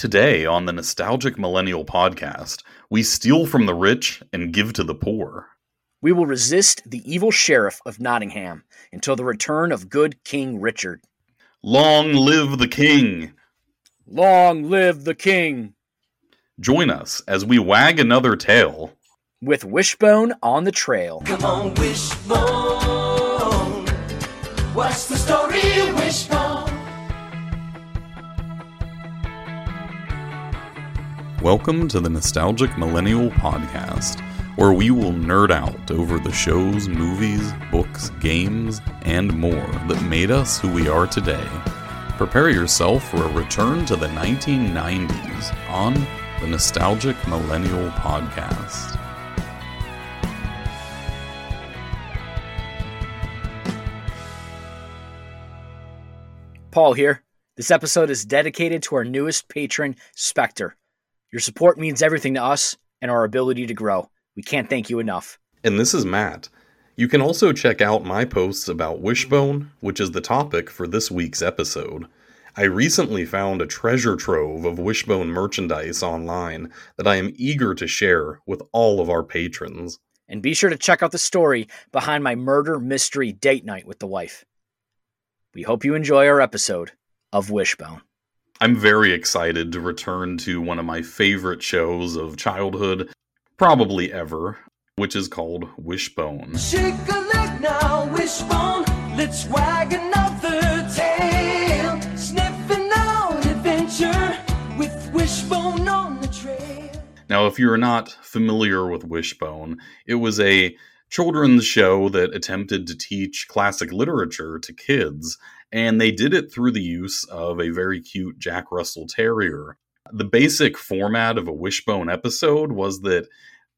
Today on the Nostalgic Millennial Podcast, we steal from the rich and give to the poor. We will resist the evil sheriff of Nottingham until the return of good King Richard. Long live the king! Long live the king! Join us as we wag another tail with Wishbone on the trail. Come on, Wishbone. What's the story, Welcome to the Nostalgic Millennial Podcast, where we will nerd out over the shows, movies, books, games, and more that made us who we are today. Prepare yourself for a return to the 1990s on the Nostalgic Millennial Podcast. Paul here. This episode is dedicated to our newest patron, Spectre. Your support means everything to us and our ability to grow. We can't thank you enough. And this is Matt. You can also check out my posts about Wishbone, which is the topic for this week's episode. I recently found a treasure trove of Wishbone merchandise online that I am eager to share with all of our patrons. And be sure to check out the story behind my murder mystery date night with the wife. We hope you enjoy our episode of Wishbone. I'm very excited to return to one of my favorite shows of childhood, probably ever, which is called Wishbone. Shake a leg now, Wishbone. Let's wag another tail. Sniffing out adventure with Wishbone on the trail. Now, if you're not familiar with Wishbone, it was a children's show that attempted to teach classic literature to kids and they did it through the use of a very cute Jack Russell Terrier. The basic format of a Wishbone episode was that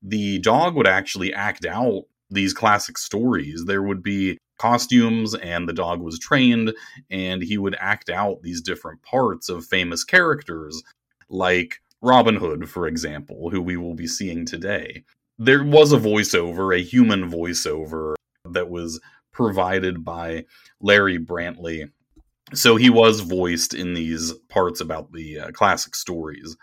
the dog would actually act out these classic stories. There would be costumes, and the dog was trained, and he would act out these different parts of famous characters, like Robin Hood, for example, who we will be seeing today. There was a voiceover, a human voiceover, that was provided by Larry Brantley. So he was voiced in these parts about the uh, classic stories.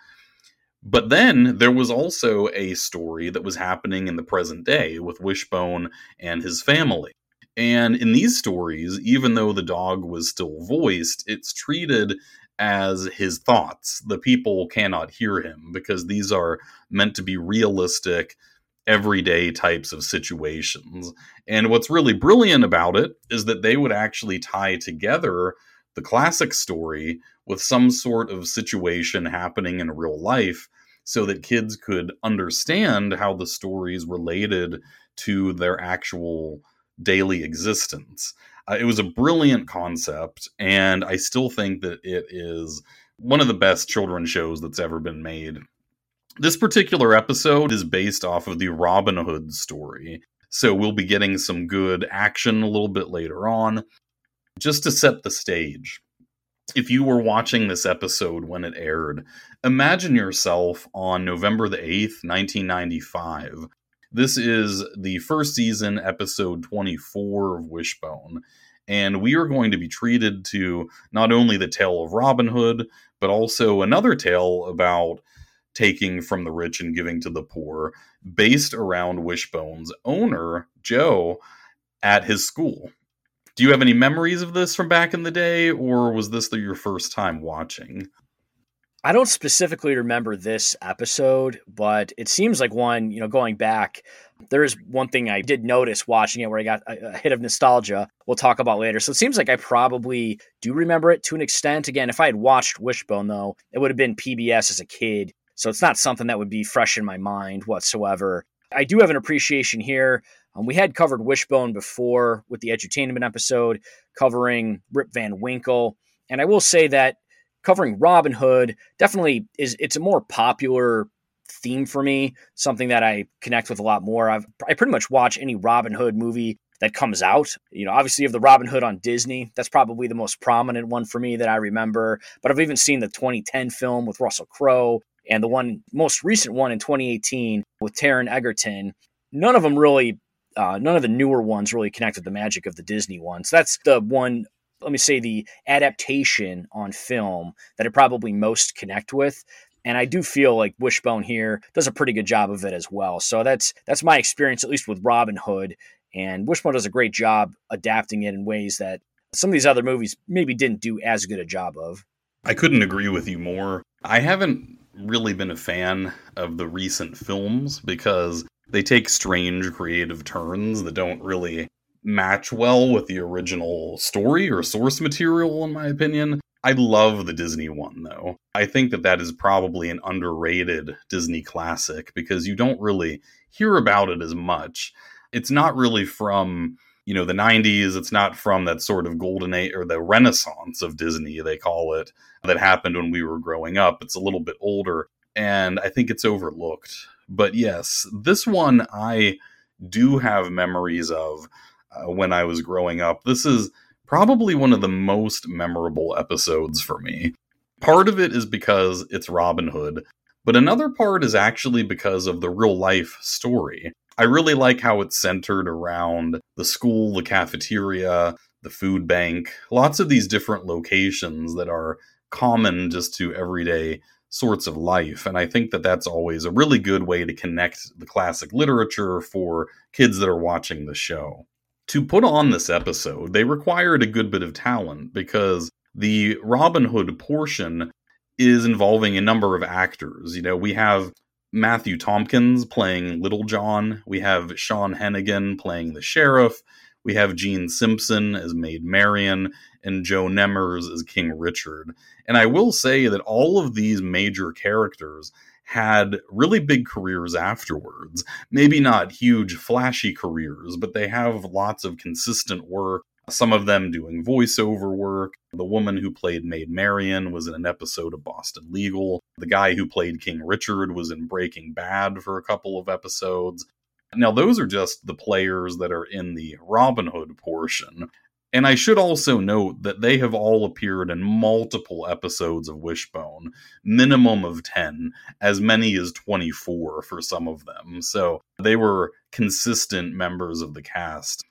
But then there was also a story that was happening in the present day with Wishbone and his family. And in these stories, even though the dog was still voiced, it's treated as his thoughts. The people cannot hear him because these are meant to be realistic everyday types of situations. And what's really brilliant about it is that they would actually tie together the classic story with some sort of situation happening in real life so that kids could understand how the stories related to their actual daily existence. Uh, it was a brilliant concept, and I still think that it is one of the best children's shows that's ever been made. This particular episode is based off of the Robin Hood story. So we'll be getting some good action a little bit later on. Just to set the stage, if you were watching this episode when it aired, imagine yourself on November the 8th, 1995. This is the first season, episode 24 of Wishbone. And we are going to be treated to not only the tale of Robin Hood, but also another tale about taking from the rich and giving to the poor, based around Wishbone's owner, Joe, at his school. Do you have any memories of this from back in the day, or was this the, your first time watching? I don't specifically remember this episode, but it seems like one, you know, going back, there is one thing I did notice watching it where I got a, a, hit of nostalgia. We'll talk about later. So it seems like I probably do remember it to an extent. Again, if I had watched Wishbone, though, it would have been PBS as a kid. So it's not something that would be fresh in my mind whatsoever. I do have an appreciation here. Um, we had covered Wishbone before with the edutainment episode covering Rip Van Winkle. And I will say that covering Robin Hood definitely is it's a more popular theme for me, something that I connect with a lot more. I've I pretty much watch any Robin Hood movie that comes out. You know, obviously you have the Robin Hood on Disney. That's probably the most prominent one for me that I remember. But I've even seen the 2010 film with Russell Crowe and the one most recent one in 2018 with Taron Egerton. None of them really, uh, none of the newer ones really connect with the magic of the Disney ones. That's the one let me say, the adaptation on film that I probably most connect with. And I do feel like Wishbone here does a pretty good job of it as well. So that's that's my experience, at least with Robin Hood. And Wishbone does a great job adapting it in ways that some of these other movies maybe didn't do as good a job of. I couldn't agree with you more. I haven't really been a fan of the recent films because they take strange creative turns that don't really match well with the original story or source material, in my opinion. I love the Disney one, though. I think that that is probably an underrated Disney classic because you don't really hear about it as much. It's not really from you know the 90s it's not from that sort of golden age or the renaissance of disney they call it that happened when we were growing up. It's a little bit older and i think it's overlooked. But yes this one i do have memories of uh, when i was growing up. This is probably one of the most memorable episodes for me. Part of it is because it's robin hood but another part is actually because of the real life story I really like how it's centered around the school, the cafeteria, the food bank, lots of these different locations that are common just to everyday sorts of life. And I think that that's always a really good way to connect the classic literature for kids that are watching the show. To put on this episode, they required a good bit of talent because the Robin Hood portion is involving a number of actors. You know, we have Matthew Tompkins playing Little John. We have Sean Hennigan playing the sheriff. We have Gene Simpson as Maid Marian and Joe Nemers as King Richard. And I will say that all of these major characters had really big careers afterwards. Maybe not huge, flashy careers, but they have lots of consistent work some of them doing voiceover work. The woman who played Maid Marian was in an episode of Boston Legal. The guy who played King Richard was in Breaking Bad for a couple of episodes. Now, those are just the players that are in the Robin Hood portion. And I should also note that they have all appeared in multiple episodes of Wishbone, minimum of 10, as many as 24 for some of them. So they were consistent members of the cast.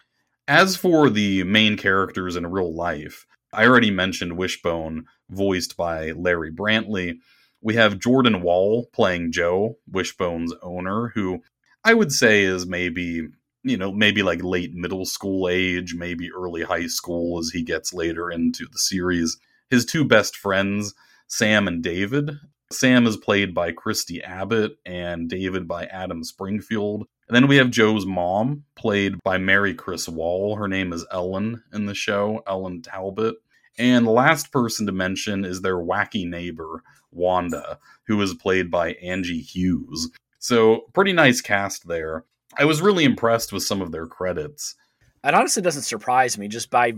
As for the main characters in real life, I already mentioned Wishbone, voiced by Larry Brantley. We have Jordan Wall playing Joe, Wishbone's owner, who I would say is maybe, you know, maybe like late middle school age, maybe early high school as he gets later into the series. His two best friends, Sam and David. Sam is played by Christie Abbott and David by Adam Springfield. And then we have Joe's mom, played by Mary Chris Wall. Her name is Ellen in the show, Ellen Talbot. And the last person to mention is their wacky neighbor, Wanda, who is played by Angee Hughes. So, pretty nice cast there. I was really impressed with some of their credits. It honestly doesn't surprise me just by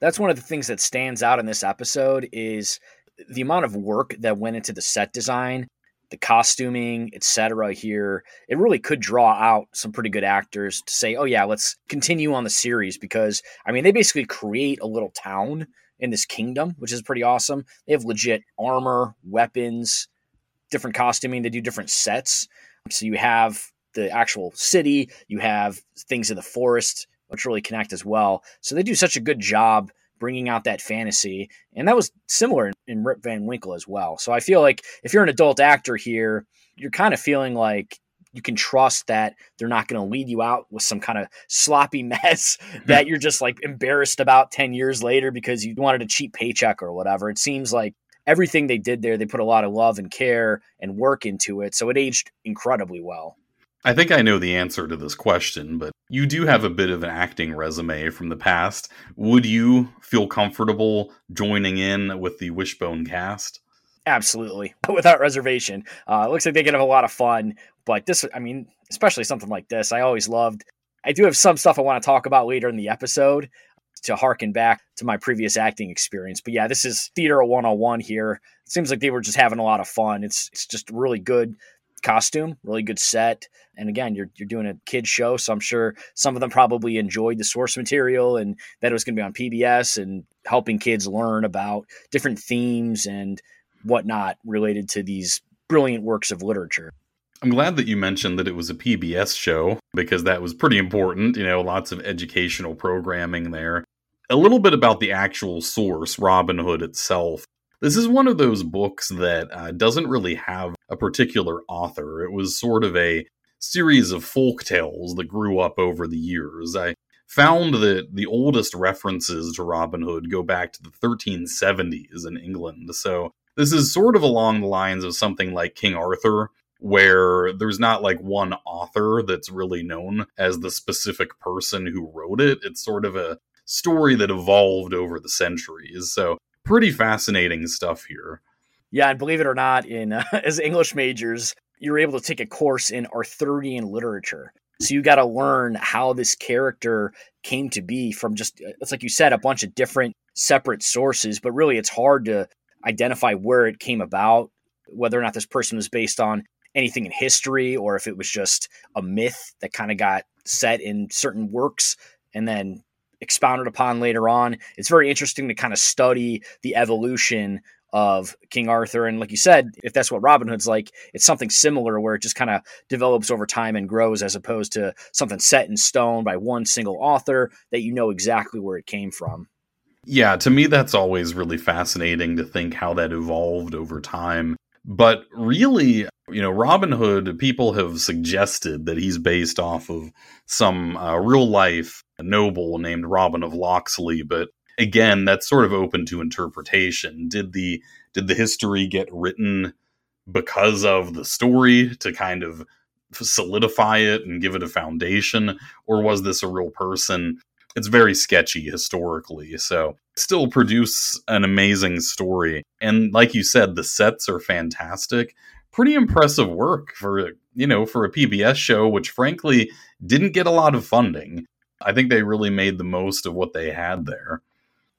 that's one of the things that stands out in this episode is the amount of work that went into the set design the costuming, etc. here, it really could draw out some pretty good actors to say, "Oh yeah, let's continue on the series." Because I mean, they basically create a little town in this kingdom, which is pretty awesome. They have legit armor, weapons, different costuming. They do different sets, so you have the actual city, you have things in the forest, which really connect as well. So they do such a good job bringing out that fantasy. And that was similar in, in Rip Van Winkle as well. So I feel like if you're an adult actor here, you're kind of feeling like you can trust that they're not going to lead you out with some kind of sloppy mess that you're just like embarrassed about 10 years later because you wanted a cheap paycheck or whatever. It seems like everything they did there, they put a lot of love and care and work into it. So it aged incredibly well. I think I know the answer to this question, but you do have a bit of an acting resume from the past. Would you feel comfortable joining in with the Wishbone cast? Absolutely, without reservation. Uh, it looks like they could have a lot of fun, but this, I mean, especially something like this, I always loved. I do have some stuff I want to talk about later in the episode to harken back to my previous acting experience. But yeah, this is theater 101 here. It seems like they were just having a lot of fun. It's it's just really good costume, really good set. And again, you're you're doing a kid show, so I'm sure some of them probably enjoyed the source material and that it was going to be on PBS and helping kids learn about different themes and whatnot related to these brilliant works of literature. I'm glad that you mentioned that it was a PBS show because that was pretty important. You know, lots of educational programming there. A little bit about the actual source, Robin Hood itself. This is one of those books that uh, doesn't really have a particular author. It was sort of a series of folk tales that grew up over the years. I found that the oldest references to Robin Hood go back to the 1370s in England. So this is sort of along the lines of something like King Arthur, where there's not like one author that's really known as the specific person who wrote it. It's sort of a story that evolved over the centuries. So pretty fascinating stuff here. Yeah, and believe it or not, in uh, as English majors, you're able to take a course in Arthurian literature. So you got to learn how this character came to be from just it's like you said a bunch of different separate sources, but really it's hard to identify where it came about, whether or not this person was based on anything in history or if it was just a myth that kind of got set in certain works and then expounded upon later on. It's very interesting to kind of study the evolution of King Arthur. And like you said, if that's what Robin Hood's like, it's something similar where it just kind of develops over time and grows as opposed to something set in stone by one single author that you know exactly where it came from. Yeah, to me, that's always really fascinating to think how that evolved over time. But really, you know, Robin Hood, people have suggested that he's based off of some uh, real life noble named Robin of Locksley, but again, that's sort of open to interpretation. Did the did the history get written because of the story to kind of solidify it and give it a foundation, or was this a real person? it's very sketchy historically. So still produce an amazing story. And like you said, the sets are fantastic. Pretty impressive work for you know for a PBS show, which frankly didn't get a lot of funding. I think they really made the most of what they had there.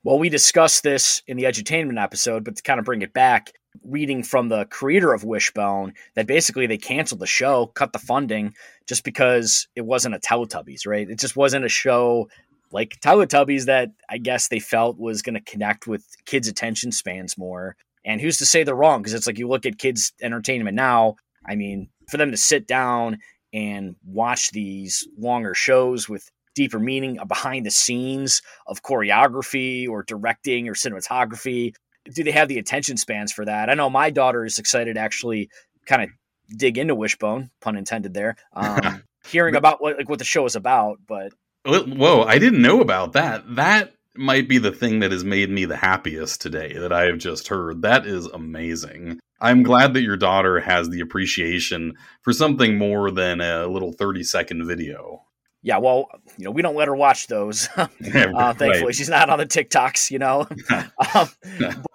Well, we discussed this in the edutainment episode, but to kind of bring it back, reading from the creator of Wishbone that basically they canceled the show, cut the funding just because it wasn't a Teletubbies, right? It just wasn't a show like Teletubbies that I guess they felt was going to connect with kids' attention spans more. And who's to say they're wrong? Because it's like you look at kids' entertainment now. I mean, for them to sit down and watch these longer shows with deeper meaning behind the scenes of choreography or directing or cinematography, do they have the attention spans for that? I know my daughter is excited to actually kind of dig into Wishbone, pun intended there. Um, hearing about what like what the show is about, but Whoa, I didn't know about that. That might be the thing that has made me the happiest today that I have just heard. That is amazing. I'm glad that your daughter has the appreciation for something more than a little 30 second video. Yeah, well, you know, we don't let her watch those. uh, thankfully, right. she's not on the TikToks, you know. um,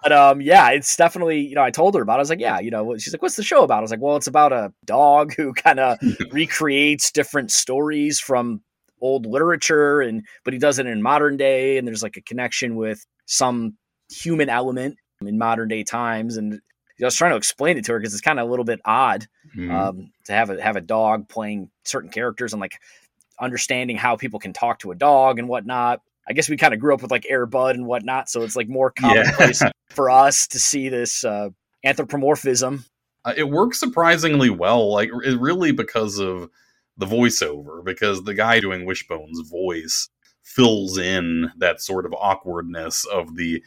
but um, yeah, it's definitely, you know, I told her about. it. I was like, yeah, you know, she's like, what's the show about? I was like, well, it's about a dog who kind of recreates different stories from old literature and but he does it in modern day and there's like a connection with some human element in modern day times and I was trying to explain it to her because it's kind of a little bit odd mm. um, to have a have a dog playing certain characters and like understanding how people can talk to a dog and whatnot. I guess we kind of grew up with like Air Bud and whatnot, so it's like more commonplace yeah. for us to see this uh, anthropomorphism. Uh, it works surprisingly well, like it really because of the voiceover because the guy doing Wishbone's voice fills in that sort of awkwardness of the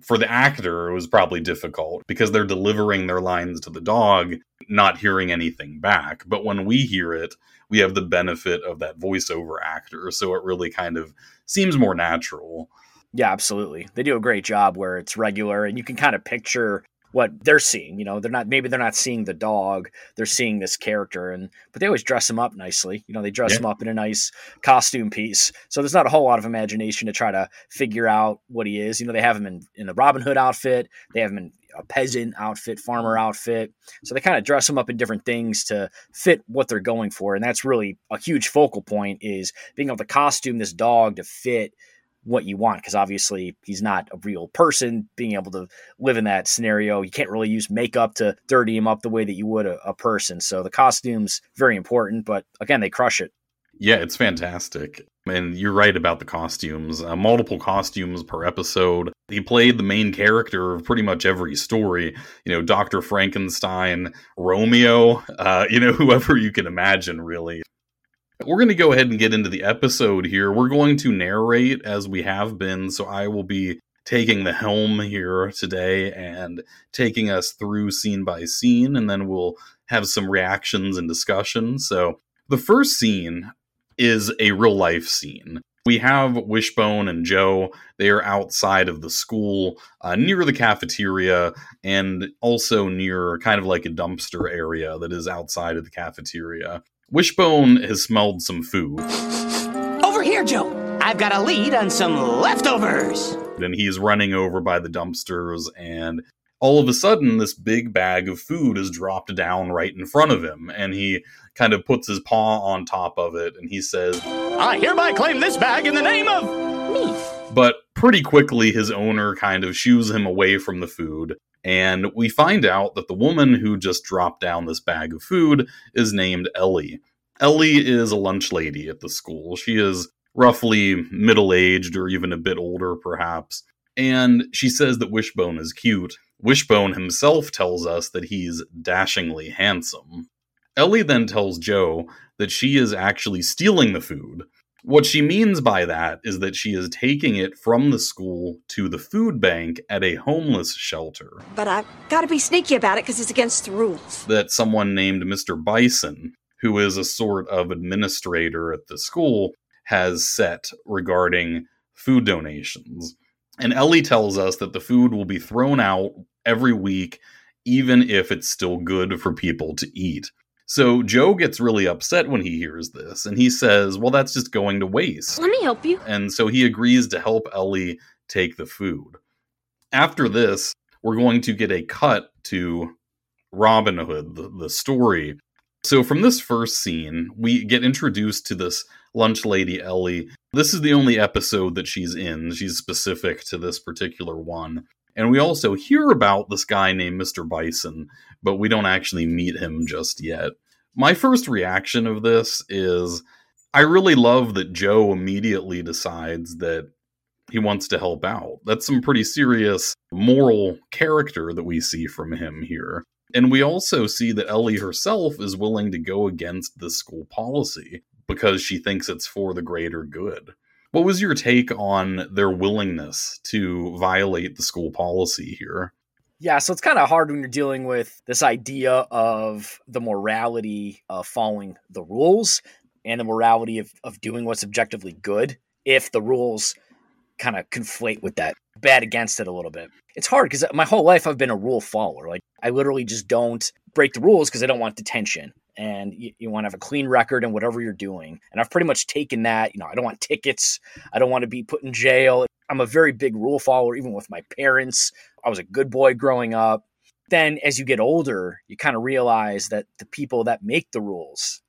for the actor it was probably difficult because they're delivering their lines to the dog not hearing anything back but when we hear it we have the benefit of that voiceover actor so it really kind of seems more natural yeah absolutely they do a great job where it's regular and you can kind of picture what they're seeing. You know, they're not maybe they're not seeing the dog, they're seeing this character, and but they always dress him up nicely. You know, they dress yeah. him up in a nice costume piece. So there's not a whole lot of imagination to try to figure out what he is. You know, they have him in in the Robin Hood outfit, they have him in a peasant outfit, farmer mm-hmm. outfit. So they kind of dress them up in different things to fit what they're going for, and that's really a huge focal point is being able to costume this dog to fit what you want because obviously he's not a real person being able to live in that scenario you can't really use makeup to dirty him up the way that you would a, a person. So the costumes very important but again they crush it. Yeah it's fantastic and you're right about the costumes uh, multiple costumes per episode he played the main character of pretty much every story you know dr frankenstein romeo uh, you know whoever you can imagine really We're going to go ahead and get into the episode here. We're going to narrate as we have been, so I will be taking the helm here today and taking us through scene by scene, and then we'll have some reactions and discussion. So, the first scene is a real life scene. We have Wishbone and Joe. They are outside of the school, uh, near the cafeteria, and also near kind of like a dumpster area that is outside of the cafeteria. Wishbone has smelled some food. Over here, Joe. I've got a lead on some leftovers. And he's running over by the dumpsters, and all of a sudden, this big bag of food is dropped down right in front of him. And he kind of puts his paw on top of it and he says, I hereby claim this bag in the name of me. But pretty quickly, his owner kind of shoos him away from the food. And we find out that the woman who just dropped down this bag of food is named Ellie. Ellie is a lunch lady at the school. She is roughly middle aged or even a bit older, perhaps. And she says that Wishbone is cute. Wishbone himself tells us that he's dashingly handsome. Ellie then tells Joe that she is actually stealing the food. What she means by that is that she is taking it from the school to the food bank at a homeless shelter But I've got to be sneaky about it because it's against the rules. that someone named Mr. Bison, who is a sort of administrator at the school, has set regarding food donations. And Ellie tells us that the food will be thrown out every week, even if it's still good for people to eat. So Joe gets really upset when he hears this, and he says, Well, that's just going to waste. Let me help you. And so he agrees to help Ellie take the food. After this, we're going to get a cut to Robin Hood, the, the story. So from this first scene, we get introduced to this lunch lady, Ellie. This is the only episode that she's in. She's specific to this particular one. And we also hear about this guy named Mr. Bison, but we don't actually meet him just yet. My first reaction of this is I really love that Joe immediately decides that he wants to help out. That's some pretty serious moral character that we see from him here. And we also see that Ellie herself is willing to go against the school policy because she thinks it's for the greater good. What was your take on their willingness to violate the school policy here? Yeah, so it's kind of hard when you're dealing with this idea of the morality of following the rules and the morality of, of doing what's objectively good if the rules kind of conflate with that, bad against it a little bit. It's hard because my whole life I've been a rule follower. Like, I literally just don't break the rules because I don't want detention. And you, you want to have a clean record and whatever you're doing. And I've pretty much taken that. You know, I don't want tickets. I don't want to be put in jail. I'm a very big rule follower, even with my parents. I was a good boy growing up. Then, as you get older, you kind of realize that the people that make the rules,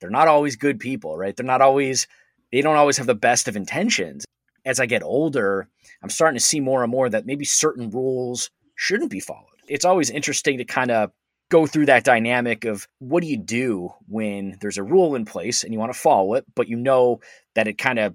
they're not always good people, right? They're not always, they don't always have the best of intentions. As I get older, I'm starting to see more and more that maybe certain rules shouldn't be followed. It's always interesting to kind of go through that dynamic of what do you do when there's a rule in place and you want to follow it, but you know that it kind of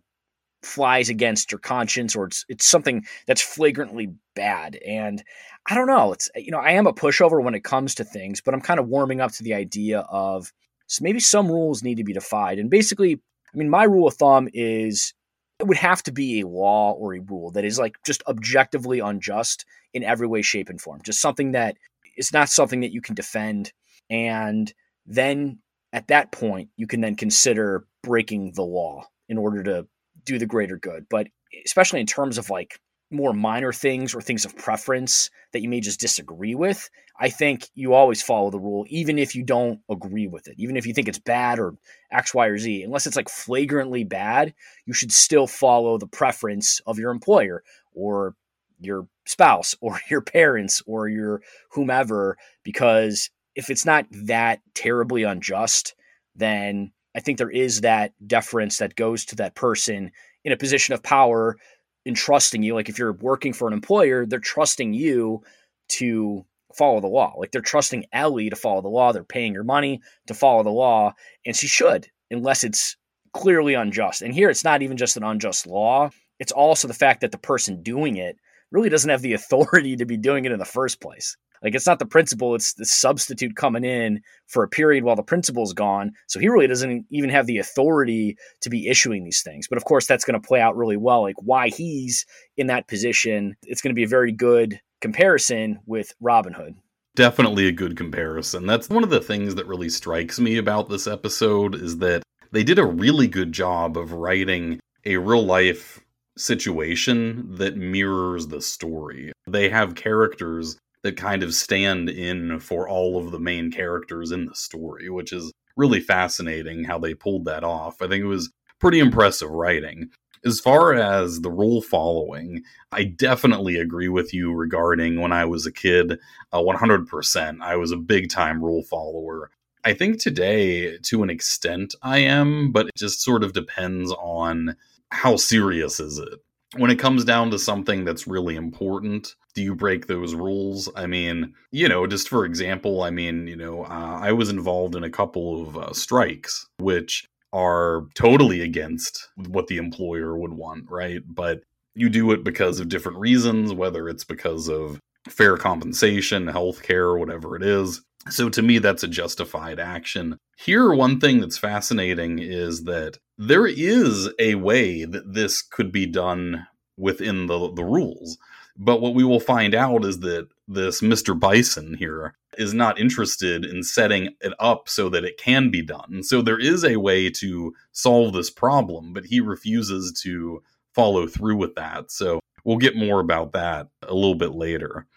flies against your conscience or it's it's something that's flagrantly bad. And I don't know. It's you know, I am a pushover when it comes to things, but I'm kind of warming up to the idea of so maybe some rules need to be defied. And basically, I mean, my rule of thumb is it would have to be a law or a rule that is like just objectively unjust in every way, shape, and form. Just something that is not something that you can defend. And then at that point, you can then consider breaking the law in order to do the greater good. But especially in terms of like more minor things or things of preference that you may just disagree with, I think you always follow the rule, even if you don't agree with it. Even if you think it's bad or X, Y, or Z, unless it's like flagrantly bad, you should still follow the preference of your employer or your spouse or your parents or your whomever, because if it's not that terribly unjust, then I think there is that deference that goes to that person in a position of power entrusting you. Like if you're working for an employer, they're trusting you to follow the law. Like they're trusting Ellie to follow the law. They're paying your money to follow the law, and she should, unless it's clearly unjust. And here it's not even just an unjust law, it's also the fact that the person doing it really doesn't have the authority to be doing it in the first place. Like it's not the principal, it's the substitute coming in for a period while the principal's gone. So he really doesn't even have the authority to be issuing these things. But of course, that's going to play out really well. Like why he's in that position, it's going to be a very good comparison with Robin Hood. Definitely a good comparison. That's one of the things that really strikes me about this episode is that they did a really good job of writing a real life situation that mirrors the story. They have characters that kind of stand in for all of the main characters in the story, which is really fascinating how they pulled that off. I think it was pretty impressive writing. As far as the rule following, I definitely agree with you regarding when I was a kid. Uh, 100%. I was a big time rule follower. I think today, to an extent, I am, but it just sort of depends on how serious is it. When it comes down to something that's really important, do you break those rules? I mean, you know, just for example, I mean, you know, uh, I was involved in a couple of uh, strikes, which are totally against what the employer would want, right? But you do it because of different reasons, whether it's because of fair compensation, health care, whatever it is. So to me, that's a justified action. Here, one thing that's fascinating is that there is a way that this could be done within the, the rules. But what we will find out is that this Mr. Bison here is not interested in setting it up so that it can be done. So there is a way to solve this problem, but he refuses to follow through with that. So we'll get more about that a little bit later.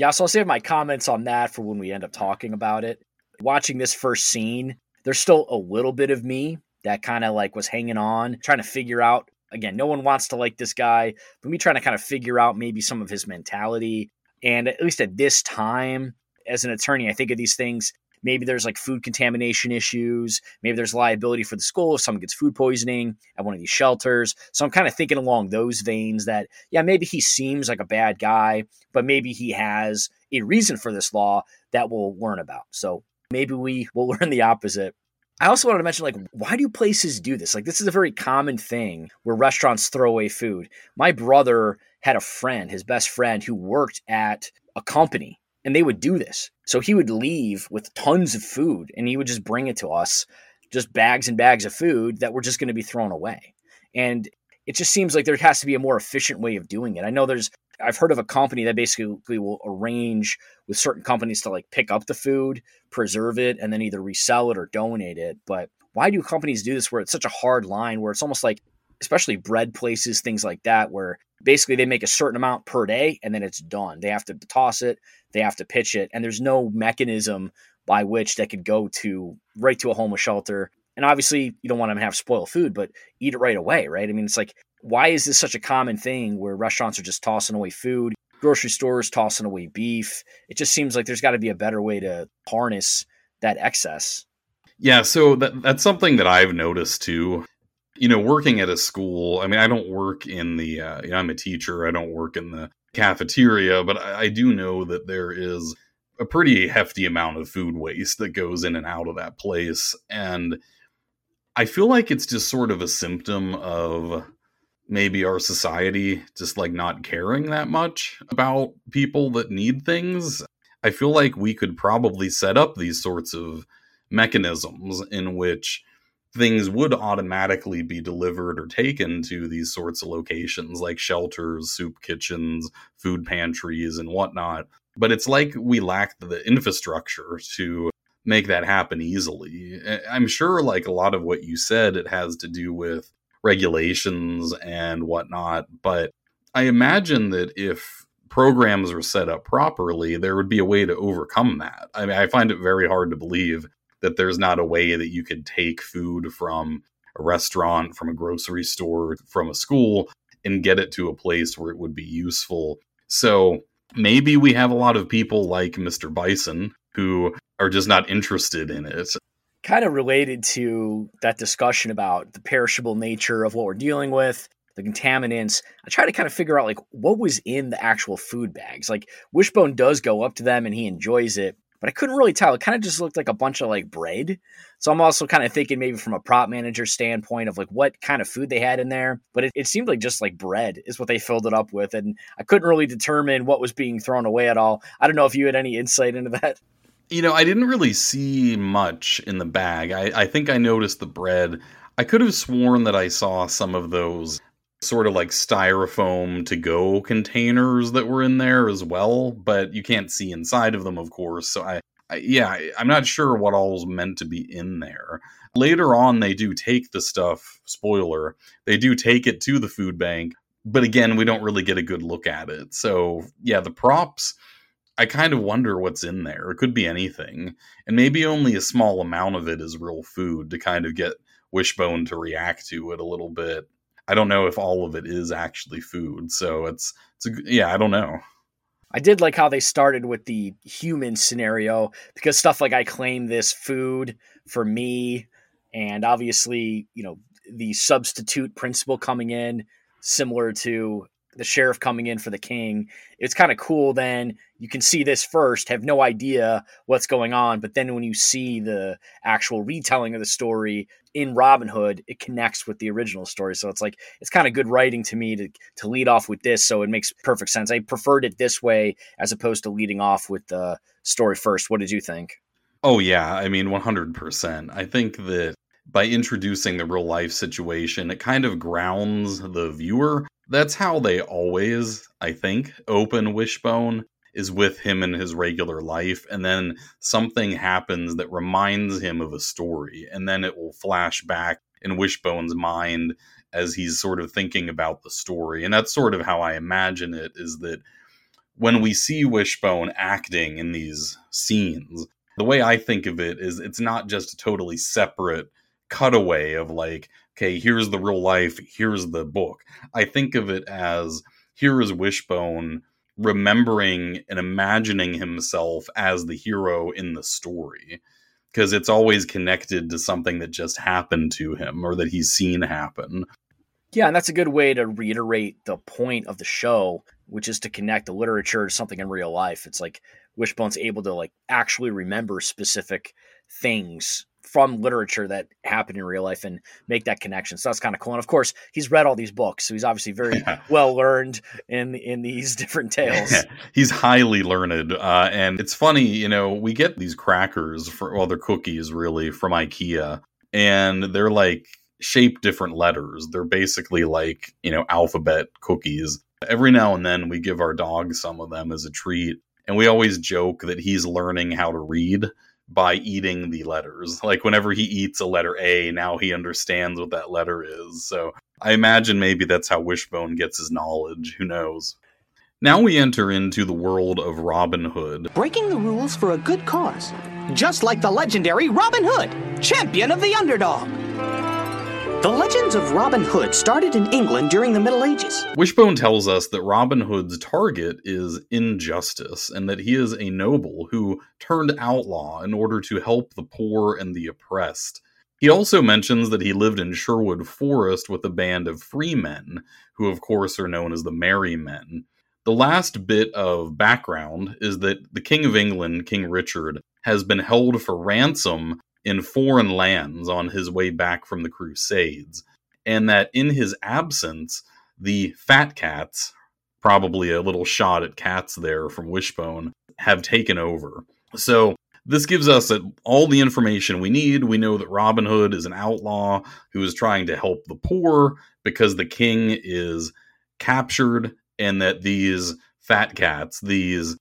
Yeah, so I'll save my comments on that for when we end up talking about it. Watching this first scene, there's still a little bit of me that kind of like was hanging on, trying to figure out. Again, no one wants to like this guy, but me trying to kind of figure out maybe some of his mentality. And at least at this time, as an attorney, I think of these things. Maybe there's like food contamination issues. Maybe there's liability for the school if someone gets food poisoning at one of these shelters. So I'm kind of thinking along those veins that, yeah, maybe he seems like a bad guy, but maybe he has a reason for this law that we'll learn about. So maybe we will learn the opposite. I also wanted to mention, like, why do places do this? Like, this is a very common thing where restaurants throw away food. My brother had a friend, his best friend, who worked at a company and they would do this. So he would leave with tons of food and he would just bring it to us, just bags and bags of food that were just going to be thrown away. And it just seems like there has to be a more efficient way of doing it. I know there's I've heard of a company that basically will arrange with certain companies to like pick up the food, preserve it, and then either resell it or donate it. But why do companies do this where it's such a hard line where it's almost like especially bread places, things like that, where basically they make a certain amount per day and then it's done. They have to toss it, they have to pitch it, and there's no mechanism by which they could go to right to a homeless shelter. And obviously, you don't want them to have spoiled food, but eat it right away, right? I mean, it's like, why is this such a common thing where restaurants are just tossing away food, grocery stores tossing away beef? It just seems like there's got to be a better way to harness that excess. Yeah, so that, that's something that I've noticed too you know, working at a school, I mean, I don't work in the, uh, you know, I'm a teacher, I don't work in the cafeteria, but I, I do know that there is a pretty hefty amount of food waste that goes in and out of that place. And I feel like it's just sort of a symptom of maybe our society just like not caring that much about people that need things. I feel like we could probably set up these sorts of mechanisms in which things would automatically be delivered or taken to these sorts of locations like shelters, soup kitchens, food pantries, and whatnot. But it's like we lack the infrastructure to make that happen easily. I'm sure, like a lot of what you said, it has to do with regulations and whatnot. But I imagine that if programs are set up properly, there would be a way to overcome that. I mean, I find it very hard to believe that there's not a way that you could take food from a restaurant, from a grocery store, from a school, and get it to a place where it would be useful. So maybe we have a lot of people like Mr. Bison who are just not interested in it. Kind of related to that discussion about the perishable nature of what we're dealing with, the contaminants. I try to kind of figure out like what was in the actual food bags. Like Wishbone does go up to them and he enjoys it, but I couldn't really tell. It kind of just looked like a bunch of like bread. So I'm also kind of thinking maybe from a prop manager standpoint of like what kind of food they had in there. But it, it seemed like just like bread is what they filled it up with. And I couldn't really determine what was being thrown away at all. I don't know if you had any insight into that. You know, I didn't really see much in the bag. I, I think I noticed the bread. I could have sworn that I saw some of those sort of like styrofoam to go containers that were in there as well, but you can't see inside of them, of course. So I, I yeah, I'm not sure what all was meant to be in there. Later on, they do take the stuff, spoiler, they do take it to the food bank, but again, we don't really get a good look at it. So yeah, the props. I kind of wonder what's in there. It could be anything. And maybe only a small amount of it is real food to kind of get Wishbone to react to it a little bit. I don't know if all of it is actually food. So it's it's a, yeah, I don't know. I did like how they started with the human scenario because stuff like I claim this food for me and obviously, you know, the substitute principle coming in similar to the sheriff coming in for the king. It's kind of cool then you can see this first, have no idea what's going on, but then when you see the actual retelling of the story in Robin Hood, it connects with the original story. So it's like it's kind of good writing to me to to lead off with this, so it makes perfect sense. I preferred it this way as opposed to leading off with the story first. What did you think? Oh yeah, I mean 100%. I think that by introducing the real life situation, it kind of grounds the viewer. That's how they always, I think, open Wishbone is with him in his regular life and then something happens that reminds him of a story and then it will flash back in Wishbone's mind as he's sort of thinking about the story and that's sort of how I imagine it is that when we see Wishbone acting in these scenes the way I think of it is it's not just a totally separate cutaway of like okay here's the real life here's the book I think of it as here is Wishbone remembering and imagining himself as the hero in the story because it's always connected to something that just happened to him or that he's seen happen. Yeah, and that's a good way to reiterate the point of the show, which is to connect the literature to something in real life. It's like Wishbone's able to like actually remember specific things from literature that happened in real life and make that connection. So that's kind of cool. And of course, he's read all these books, so he's obviously very well learned in in these different tales. Yeah. He's highly learned, uh, and it's funny, you know, we get these crackers for well, they're cookies really from IKEA, and they're like shaped different letters. They're basically like you know alphabet cookies. Every now and then, we give our dog some of them as a treat, and we always joke that he's learning how to read by eating the letters. Like whenever he eats a letter A, now he understands what that letter is. So I imagine maybe that's how Wishbone gets his knowledge. Who knows? Now we enter into the world of Robin Hood. Breaking the rules for a good cause. Just like the legendary Robin Hood, champion of the underdog. The legends of Robin Hood started in England during the Middle Ages. Wishbone tells us that Robin Hood's target is injustice and that he is a noble who turned outlaw in order to help the poor and the oppressed. He also mentions that he lived in Sherwood Forest with a band of free men, who of course are known as the Merry Men. The last bit of background is that the King of England, King Richard, has been held for ransom in foreign lands on his way back from the Crusades, and that in his absence, the fat cats, probably a little shot at cats there from Wishbone, have taken over. So this gives us all the information we need. We know that Robin Hood is an outlaw who is trying to help the poor because the king is captured, and that these fat cats, these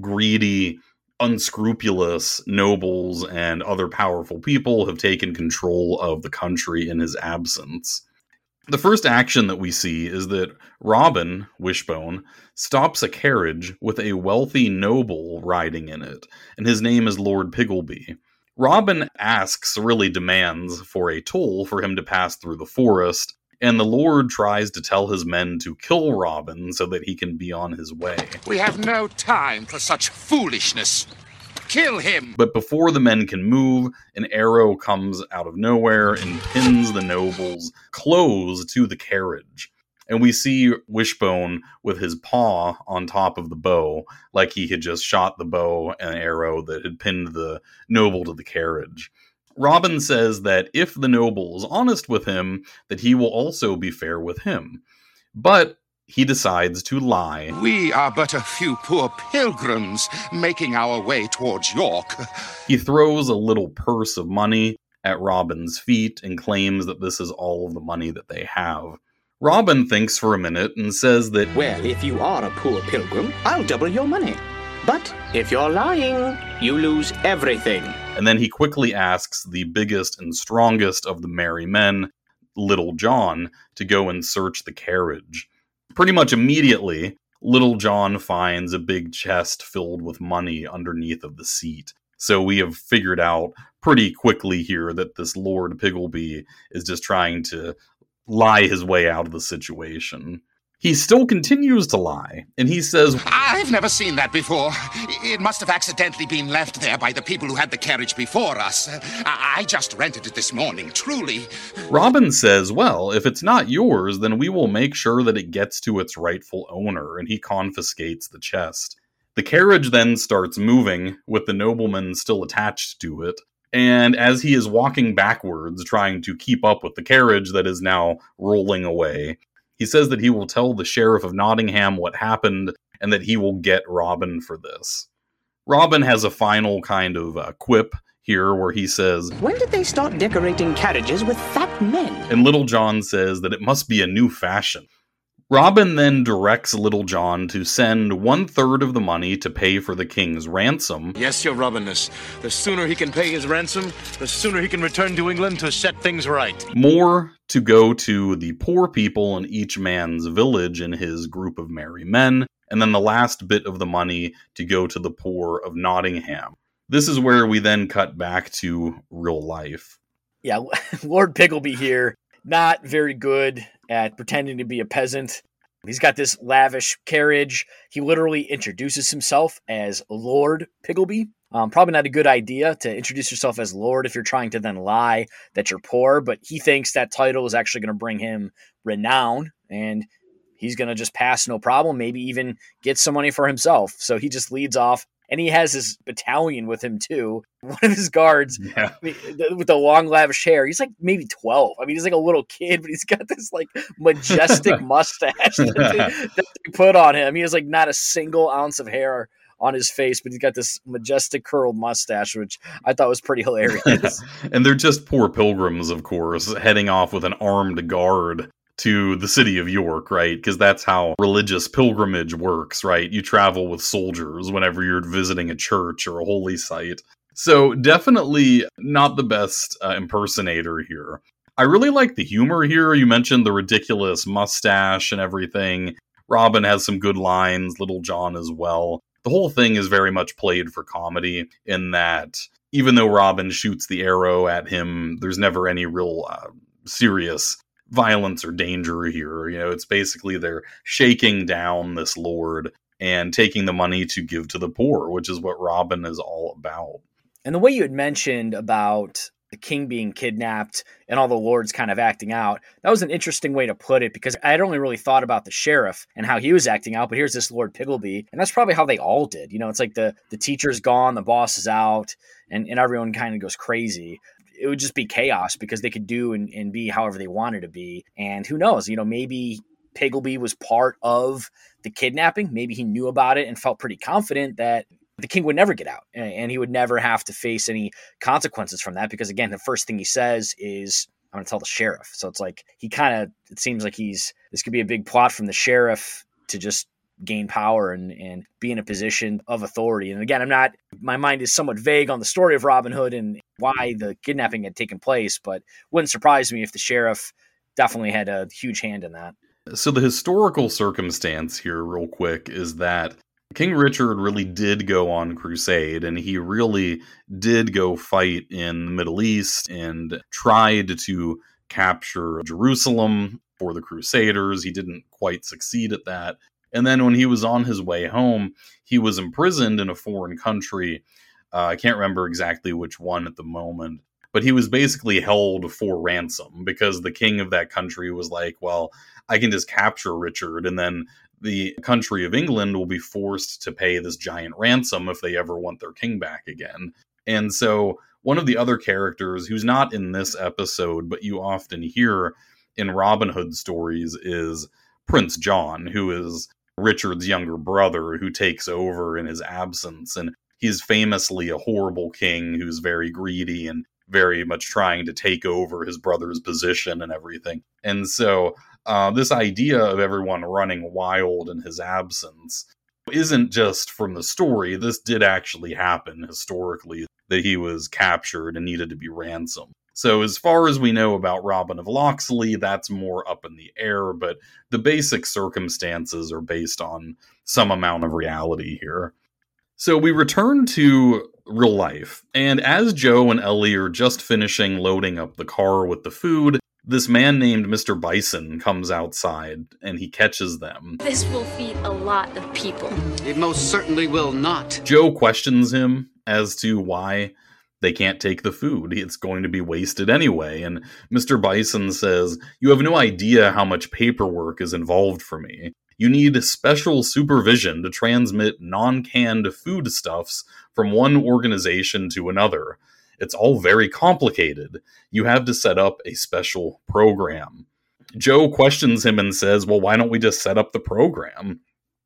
greedy unscrupulous nobles and other powerful people have taken control of the country in his absence. The first action that we see is that Robin, Wishbone, stops a carriage with a wealthy noble riding in it, and his name is Lord Piggleby. Robin asks, really demands, for a toll for him to pass through the forest, and the Lord tries to tell his men to kill Robin so that he can be on his way. We have no time for such foolishness. Kill him! But before the men can move, an arrow comes out of nowhere and pins the noble's clothes to the carriage. And we see Wishbone with his paw on top of the bow, like he had just shot the bow and arrow that had pinned the noble to the carriage. Robin says that if the noble is honest with him, that he will also be fair with him. But he decides to lie. We are but a few poor pilgrims making our way towards York. He throws a little purse of money at Robin's feet and claims that this is all of the money that they have. Robin thinks for a minute and says that Well, if you are a poor pilgrim, I'll double your money. But if you're lying, you lose everything. And then he quickly asks the biggest and strongest of the merry men, Little John, to go and search the carriage. Pretty much immediately, Little John finds a big chest filled with money underneath of the seat. So we have figured out pretty quickly here that this Lord Piggleby is just trying to lie his way out of the situation. He still continues to lie, and he says, I've never seen that before. It must have accidentally been left there by the people who had the carriage before us. I just rented it this morning, truly. Robin says, Well, if it's not yours, then we will make sure that it gets to its rightful owner, and he confiscates the chest. The carriage then starts moving, with the nobleman still attached to it. And as he is walking backwards, trying to keep up with the carriage that is now rolling away, he says that he will tell the sheriff of Nottingham what happened and that he will get Robin for this. Robin has a final kind of uh, quip here where he says, When did they start decorating carriages with fat men? and Little John says that it must be a new fashion. Robin then directs Little John to send one third of the money to pay for the king's ransom, Yes, your Robinness. The sooner he can pay his ransom, the sooner he can return to England to set things right. more to go to the poor people in each man's village in his group of merry men, and then the last bit of the money to go to the poor of Nottingham. This is where we then cut back to real life. yeah, Lord Piggleby here, not very good at pretending to be a peasant. He's got this lavish carriage. He literally introduces himself as Lord Piggleby. Um, probably not a good idea to introduce yourself as Lord if you're trying to then lie that you're poor, but he thinks that title is actually going to bring him renown and he's going to just pass no problem, maybe even get some money for himself. So he just leads off and he has his battalion with him too. One of his guards Yeah. I mean, the- with the long lavish hair. He's like maybe 12. I mean, he's like a little kid, but he's got this like majestic mustache that they, that they put on him. He has like not a single ounce of hair on his face, but he's got this majestic curled mustache, which I thought was pretty hilarious. and they're just poor pilgrims, of course, heading off with an armed guard to the city of York, right? Because that's how religious pilgrimage works, right? You travel with soldiers whenever you're visiting a church or a holy site. So, definitely not the best uh, impersonator here. I really like the humor here. You mentioned the ridiculous mustache and everything. Robin has some good lines, Little John as well. The whole thing is very much played for comedy in that even though Robin shoots the arrow at him, there's never any real uh, serious violence or danger here. You know, it's basically they're shaking down this lord and taking the money to give to the poor, which is what Robin is all about. and the way you had mentioned about the king being kidnapped and all the lords kind of acting out, that was an interesting way to put it because I had only really thought about the sheriff and how he was acting out, but here's this Lord Piggleby, and that's probably how they all did. You know, it's like the the teacher's gone, the boss is out, and, and everyone kind of goes crazy. It would just be chaos because they could do and, and be however they wanted to be. And who knows, you know, maybe Piggleby was part of the kidnapping. Maybe he knew about it and felt pretty confident that the king would never get out and- he would never have to face any consequences from that because again the first thing he says is i'm going to tell the sheriff so it's like he kind of it seems like he's this could be a big plot from the sheriff to just gain power and and be in a position of authority and again i'm not my mind is somewhat vague on the story of robin hood and why the kidnapping had taken place but wouldn't surprise me if the sheriff definitely had a huge hand in that So, the historical circumstance here, real quick, is that King Richard really did go on crusade and he really did go fight in the Middle East and tried to capture Jerusalem for the Crusaders. He didn't quite succeed at that. And then when he was on his way home, he was imprisoned in a foreign country. Uh, I can't remember exactly which one at the moment, but he was basically held for ransom because the king of that country was like, well, I can just capture Richard and then the country of England will be forced to pay this giant ransom if they ever want their king back again. And so, one of the other characters who's not in this episode, but you often hear in Robin Hood stories is Prince John, who is Richard's younger brother who takes over in his absence. And he's famously a horrible king who's very greedy and very much trying to take over his brother's position and everything. And so, uh, this idea of everyone running wild in his absence isn't just from the story. This did actually happen historically that he was captured and needed to be ransomed. So, as far as we know about Robin of Locksley, that's more up in the air, but the basic circumstances are based on some amount of reality here. So, we return to real life, and as Joe and Ellie are just finishing loading up the car with the food, this man named Mr. Bison comes outside and he catches them. This will feed a lot of people. It most certainly will not. Joe questions him as to why they can't take the food. It's going to be wasted anyway. And Mr. Bison says, You have no idea how much paperwork is involved for me. You need special supervision to transmit non canned foodstuffs from one organization to another. It's all very complicated. You have to set up a special program. Joe questions him and says, Well, why don't we just set up the program?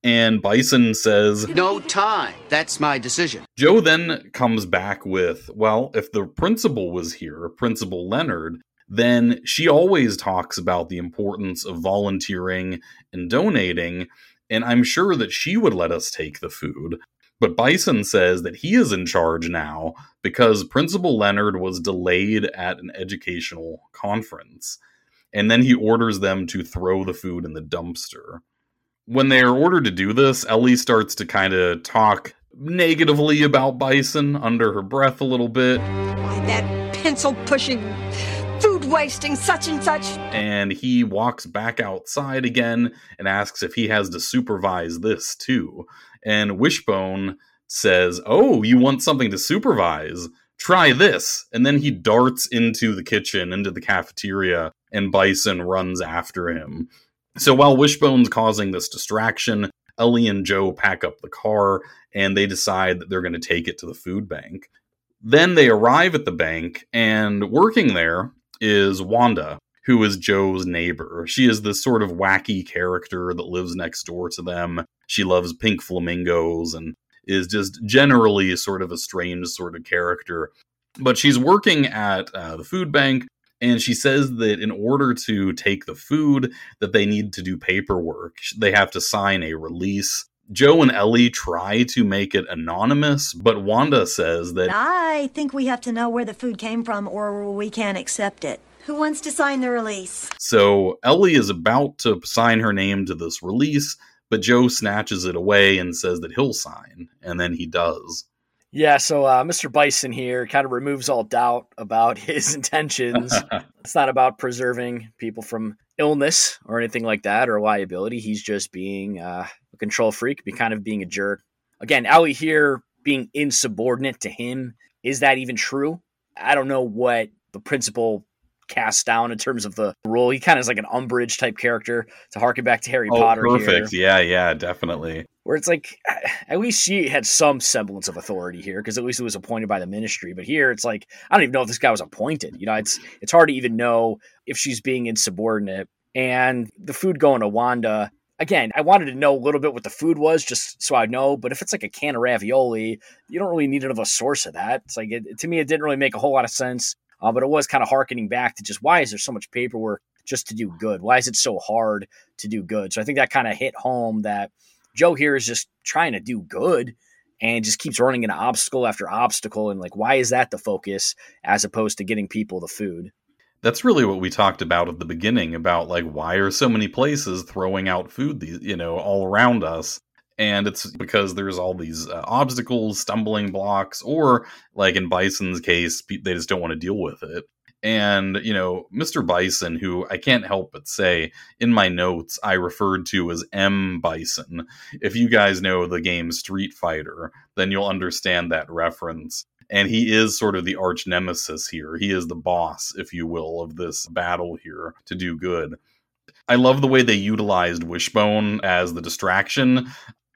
And Bison says, No time. That's my decision. Joe then comes back with, Well, if the principal was here, Principal Leonard, then she always talks about the importance of volunteering and donating, and I'm sure that she would let us take the food. But Bison says that he is in charge now because Principal Leonard was delayed at an educational conference. And then he orders them to throw the food in the dumpster. When they are ordered to do this, Ellie starts to kind of talk negatively about Bison under her breath a little bit. Why, that pencil pushing, food wasting, such and such. And he walks back outside again and asks if he has to supervise this too. And Wishbone says, Oh, you want something to supervise? Try this. And then he darts into the kitchen, into the cafeteria, and Bison runs after him. So while Wishbone's causing this distraction, Ellie and Joe pack up the car and they decide that they're going to take it to the food bank. Then they arrive at the bank, and working there is Wanda, who is Joe's neighbor. She is this sort of wacky character that lives next door to them. She loves pink flamingos and is just generally sort of a strange sort of character. But she's working at uh, the food bank and she says that in order to take the food that they need to do paperwork they have to sign a release joe and ellie try to make it anonymous but wanda says that I think we have to know where the food came from or we can't accept it. Who wants to sign the release? so ellie is about to sign her name to this release but joe snatches it away and says that he'll sign and then he does Yeah, so uh, Mr. Bison here kind of removes all doubt about his intentions. it's not about preserving people from illness or anything like that or liability. He's just being uh, a control freak, be kind of being a jerk. Again, Ellie here being insubordinate to him. Is that even true? I don't know what the principal cast down in terms of the role. He kind of is like an Umbridge type character to harken back to Harry oh Potter. perfect. Here yeah yeah definitely. Where it's like at least she had some semblance of authority here because at least it was appointed by the ministry. But here it's like i don't even know if this guy was appointed. You know it's it's hard to even know if she's being insubordinate. And the food going to wanda again i wanted to know a little bit what the food was just so i know. But if it's like a can of ravioli you don't really need another source of that. It's like it, to me it didn't really make a whole lot of sense uh, but it was kind of harkening back to just why is there so much paperwork just to do good why is it so hard to do good so i think that kind of hit home that Joe here is just trying to do good and just keeps running into obstacle after obstacle. And like, why is that the focus as opposed to getting people the food? That's really what we talked about at the beginning about like why are so many places throwing out food these you know all around us and it's because there's all these uh, obstacles stumbling blocks or like in bison's case they just don't want to deal with it and you know mr bison who i can't help but say in my notes i referred to as m bison if you guys know the game street fighter then you'll understand that reference and he is sort of the arch nemesis here. He is the boss, if you will, of this battle here to do good. I love the way they utilized Wishbone as the distraction.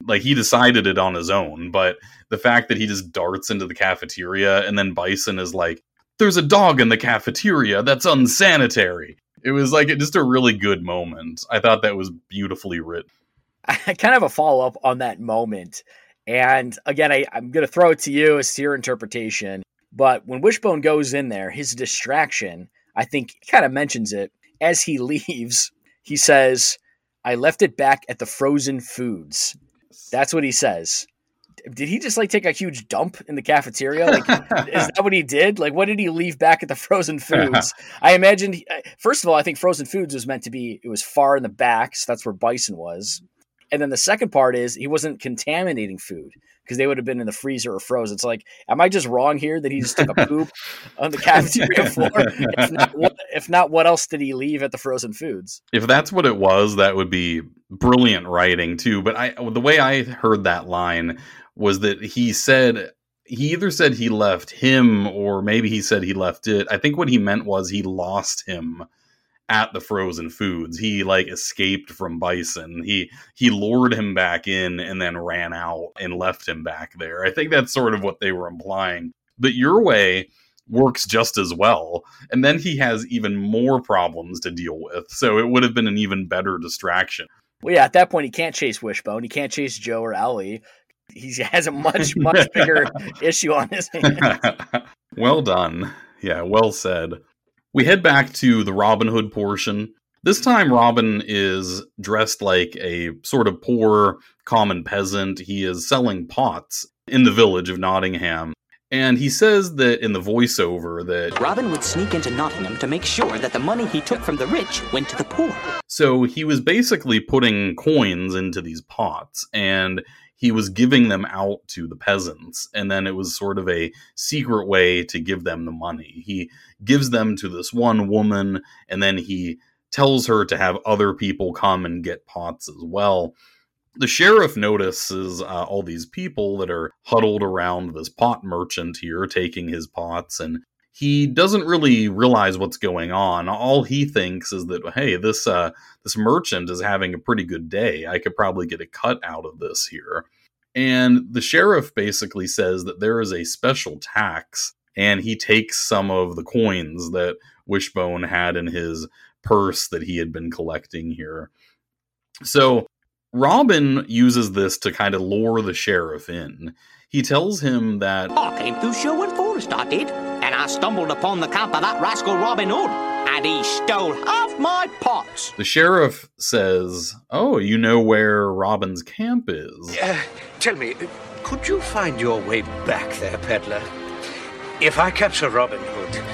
Like he decided it on his own, but the fact that he just darts into the cafeteria and then Bison is like, "There's a dog in the cafeteria. That's unsanitary." It was like just a really good moment. I thought that was beautifully written. I kind of have a follow up on that moment. And again, I, I'm going to throw it to you as to your interpretation. But when Wishbone goes in there, his distraction, I think he kind of mentions it as he leaves. He says, I left it back at the frozen foods. That's what he says. Did he just like take a huge dump in the cafeteria? Like, is that what he did? Like, what did he leave back at the frozen foods? I imagined, he- uh, first of all, I think frozen foods was meant to be, it was far in the back. So that's where Bison was. And then the second part is he wasn't contaminating food because they would have been in the freezer or frozen. It's like, am I just wrong here that he just took a poop on the cafeteria floor? If not, what, if not, what else did he leave at the frozen foods? If that's what it was, that would be brilliant writing too. But I, the way I heard that line was that he said he either said he left him or maybe he said he left it. I think what he meant was he lost him at the frozen foods. He like escaped from Bison. He he lured him back in and then ran out and left him back there. I think that's sort of what they were implying. But your way works just as well. And then he has even more problems to deal with. So it would have been an even better distraction. Well, yeah, at that point, he can't chase Wishbone. He can't chase Joe or Ellie. He has a much, much bigger issue on his hands. well done. Yeah, well said. We head back to the Robin Hood portion. This time, Robin is dressed like a sort of poor, common peasant. He is selling pots in the village of Nottingham. And he says that in the voiceover that Robin would sneak into Nottingham to make sure that the money he took from the rich went to the poor. So he was basically putting coins into these pots and he was giving them out to the peasants. And then it was sort of a secret way to give them the money. He gives them to this one woman and then he tells her to have other people come and get pots as well. The sheriff notices uh, all these people that are huddled around this pot merchant here taking his pots and he doesn't really realize what's going on. All he thinks is that hey, this uh, this merchant is having a pretty good day. I could probably get a cut out of this here. And the sheriff basically says that there is a special tax, and he takes some of the coins that Wishbone had in his purse that he had been collecting here. So Robin uses this to kind of lure the sheriff in. He tells him that I came through Sherwood Forest, I did, and I stumbled upon the camp of that rascal Robin Hood, and he stole half my pots. the sheriff says, "Oh, you know where Robin's camp is." Uh, tell me, could you find your way back there, peddler? If I capture Robin Hood,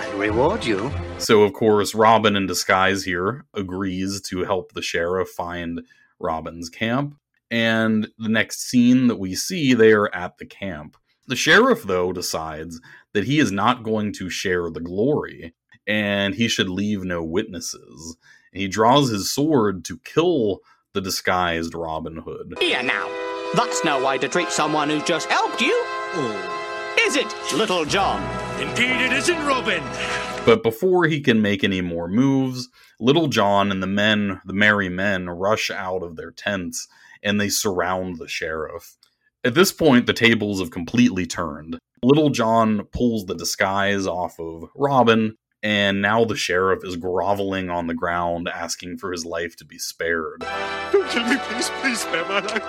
I'll reward you. So, of course, Robin in disguise here agrees to help the sheriff find Robin's camp. And the next scene that we see, they are at the camp. The sheriff, though, decides that he is not going to share the glory and he should leave no witnesses. And he draws his sword to kill the disguised Robin Hood. Here now, that's no way to treat someone who's just helped you. Oh. Is it, Little John? Indeed, it isn't Robin. But before he can make any more moves, Little John and the men, the merry men, rush out of their tents and they surround the sheriff. At this point, the tables have completely turned. Little John pulls the disguise off of Robin, and now the sheriff is groveling on the ground, asking for his life to be spared. Don't kill me, please, please spare my life.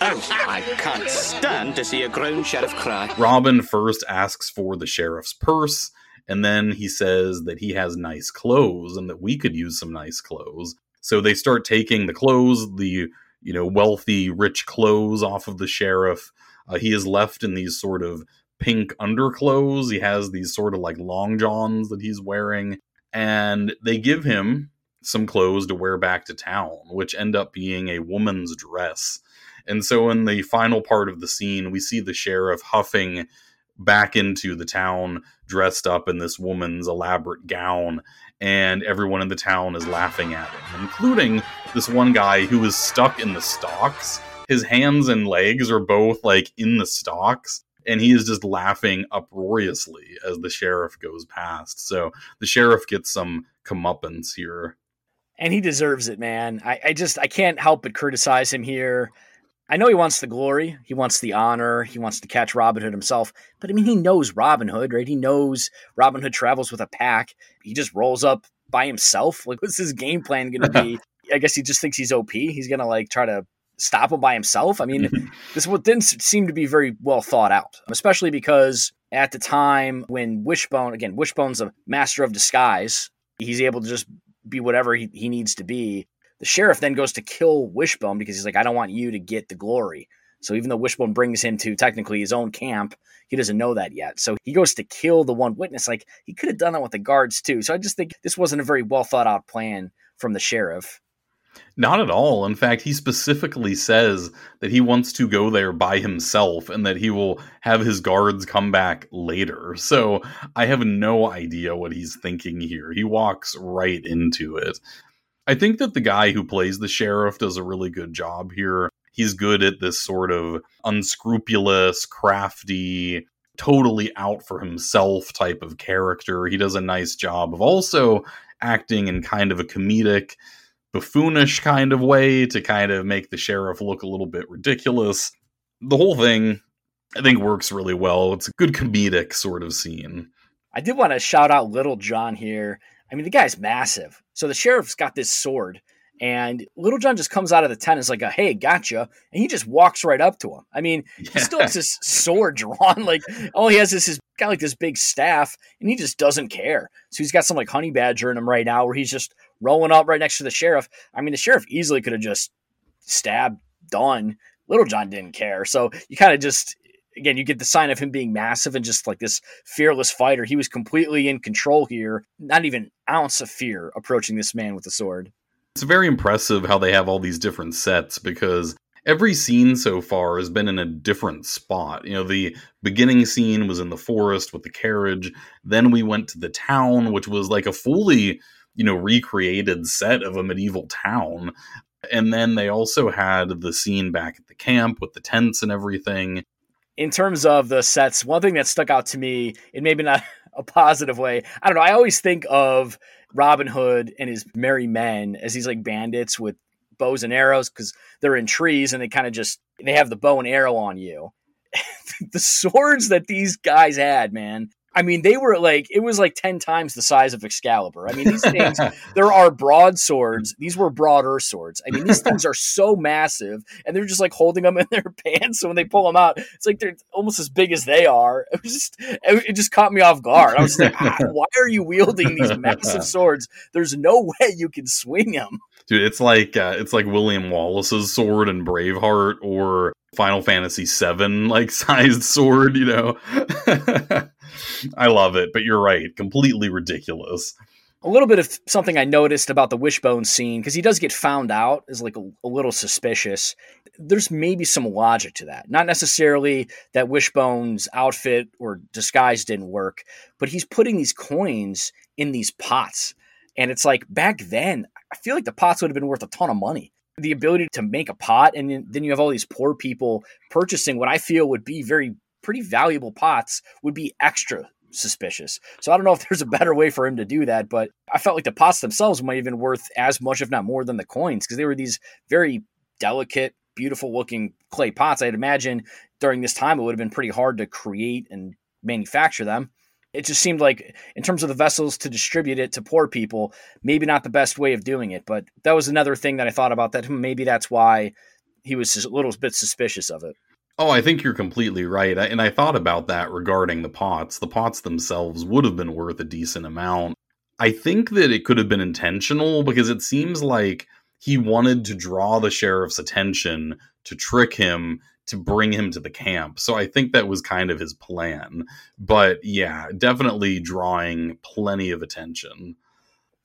oh, I can't stand to see a grown sheriff cry. Robin first asks for the sheriff's purse, and then he says that he has nice clothes and that we could use some nice clothes. So they start taking the clothes, the you know wealthy, rich clothes off of the sheriff. Uh, he is left in these sort of pink underclothes. He has these sort of like long johns that he's wearing, and they give him some clothes to wear back to town, which end up being a woman's dress. And so in the final part of the scene, we see the sheriff huffing back into the town dressed up in this woman's elaborate gown and everyone in the town is laughing at him including this one guy who is stuck in the stocks his hands and legs are both like in the stocks and he is just laughing uproariously as the sheriff goes past. So the sheriff gets some comeuppance here. And he deserves it, man. I, I just I can't help but criticize him here. I know he wants the glory, he wants the honor, he wants to catch Robin Hood himself, but I mean he knows Robin Hood, right? He knows Robin Hood travels with a pack. He just rolls up by himself. Like what's his game plan gonna be? I guess he just thinks he's OP. He's gonna like try to stop him by himself. I mean, this what didn't seem to be very well thought out, especially because at the time when Wishbone, again, Wishbone's a master of disguise, he's able to just be whatever he, he needs to be. The sheriff then goes to kill Wishbone because he's like, I don't want you to get the glory. So even though Wishbone brings him to technically his own camp, he doesn't know that yet. So he goes to kill the one witness. Like he could have done that with the guards too. So I just think this wasn't a very well thought out plan from the sheriff. Not at all. In fact, he specifically says that he wants to go there by himself and that he will have his guards come back later. So I have no idea what he's thinking here. He walks right into it. I think that the guy who plays the sheriff does a really good job here. He's good at this sort of unscrupulous, crafty, totally out for himself type of character. He does a nice job of also acting in kind of a comedic buffoonish kind of way to kind of make the sheriff look a little bit ridiculous. The whole thing, I think, works really well. It's a good comedic sort of scene. I did want to shout out Little John here. I mean, the guy's massive. So the sheriff's got this sword, and Little John just comes out of the tent and is like, a, "Hey, gotcha!" And he just walks right up to him. I mean, yeah. he still has his sword drawn. Like all he has is his got like this big staff, and he just doesn't care. So he's got some like honey badger in him right now, where he's just rolling up right next to the sheriff. I mean, the sheriff easily could have just stabbed, done. Little John didn't care. So you kind of just, again, you get the sign of him being massive and just like this fearless fighter. He was completely in control here, not even ounce of fear approaching this man with a sword. It's very impressive how they have all these different sets because every scene so far has been in a different spot. You know, the beginning scene was in the forest with the carriage. Then we went to the town, which was like a fully you know recreated set of a medieval town. And then they also had the scene back at the camp with the tents and everything. In terms of the sets one thing that stuck out to me in maybe not a positive way i don't know i always think of robin hood and his merry men as these like bandits with bows and arrows because they're in trees and they kind of just they have the bow and arrow on you. The swords that these guys had man I mean, they were like it was like ten times the size of Excalibur. I mean, these things there are broadswords. These were broader swords. I mean, these things are so massive, and they're just like holding them in their pants. So when they pull them out, it's like they're almost as big as they are. It was just it just caught me off guard. I was like, ah, why are you wielding these massive swords? There's no way you can swing them. Dude, it's like uh, it's like William Wallace's sword in Braveheart, or Final Fantasy VII like sized sword. You know. I love it, but you're right. Completely ridiculous. A little bit of something I noticed about the wishbone scene, because he does get found out, is like a, a, little suspicious. There's maybe some logic to that. Not necessarily that Wishbone's outfit or disguise didn't work, but he's putting these coins in these pots. And it's like back then, I feel like the pots would have been worth a ton of money the ability to make a pot and then you have all these poor people purchasing what I feel would be very pretty valuable pots would be extra suspicious. So I don't know if there's a better way for him to do that, but I felt like the pots themselves might have been worth as much, if not more, than the coins because they were these very delicate, beautiful looking clay pots. I'd imagine during this time it would have been pretty hard to create and manufacture them. It just seemed like, in terms of the vessels to distribute it to poor people, maybe not the best way of doing it. But that was another thing that I thought about that hmm, maybe that's why he was a little bit suspicious of it. Oh, I think you're completely right. And I thought about that regarding the pots. The pots themselves would have been worth a decent amount. I think that it could have been intentional because it seems like he wanted to draw the sheriff's attention to trick him to bring him to the camp. So I think that was kind of his plan. But yeah, definitely drawing plenty of attention.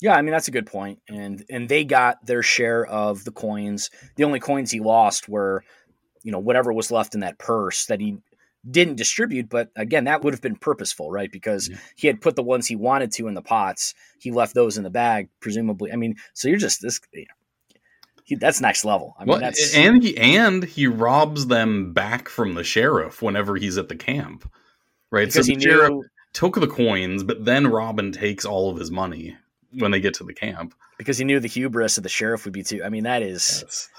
Yeah, I mean that's a good point. And and they got their share of the coins. The only coins he lost were you know whatever was left in that purse that he didn't distribute but again that would have been purposeful right because yeah. he had put the ones he wanted to in the pots he left those in the bag presumably i mean so you're just this you know, he, that's next level. I mean, Well, that's and he and he robs them back from the sheriff whenever he's at the camp, right? because so he the sheriff knew took the coins, but then Robin takes all of his money when they get to the camp. because he knew the hubris of the sheriff would be too. I mean, that is.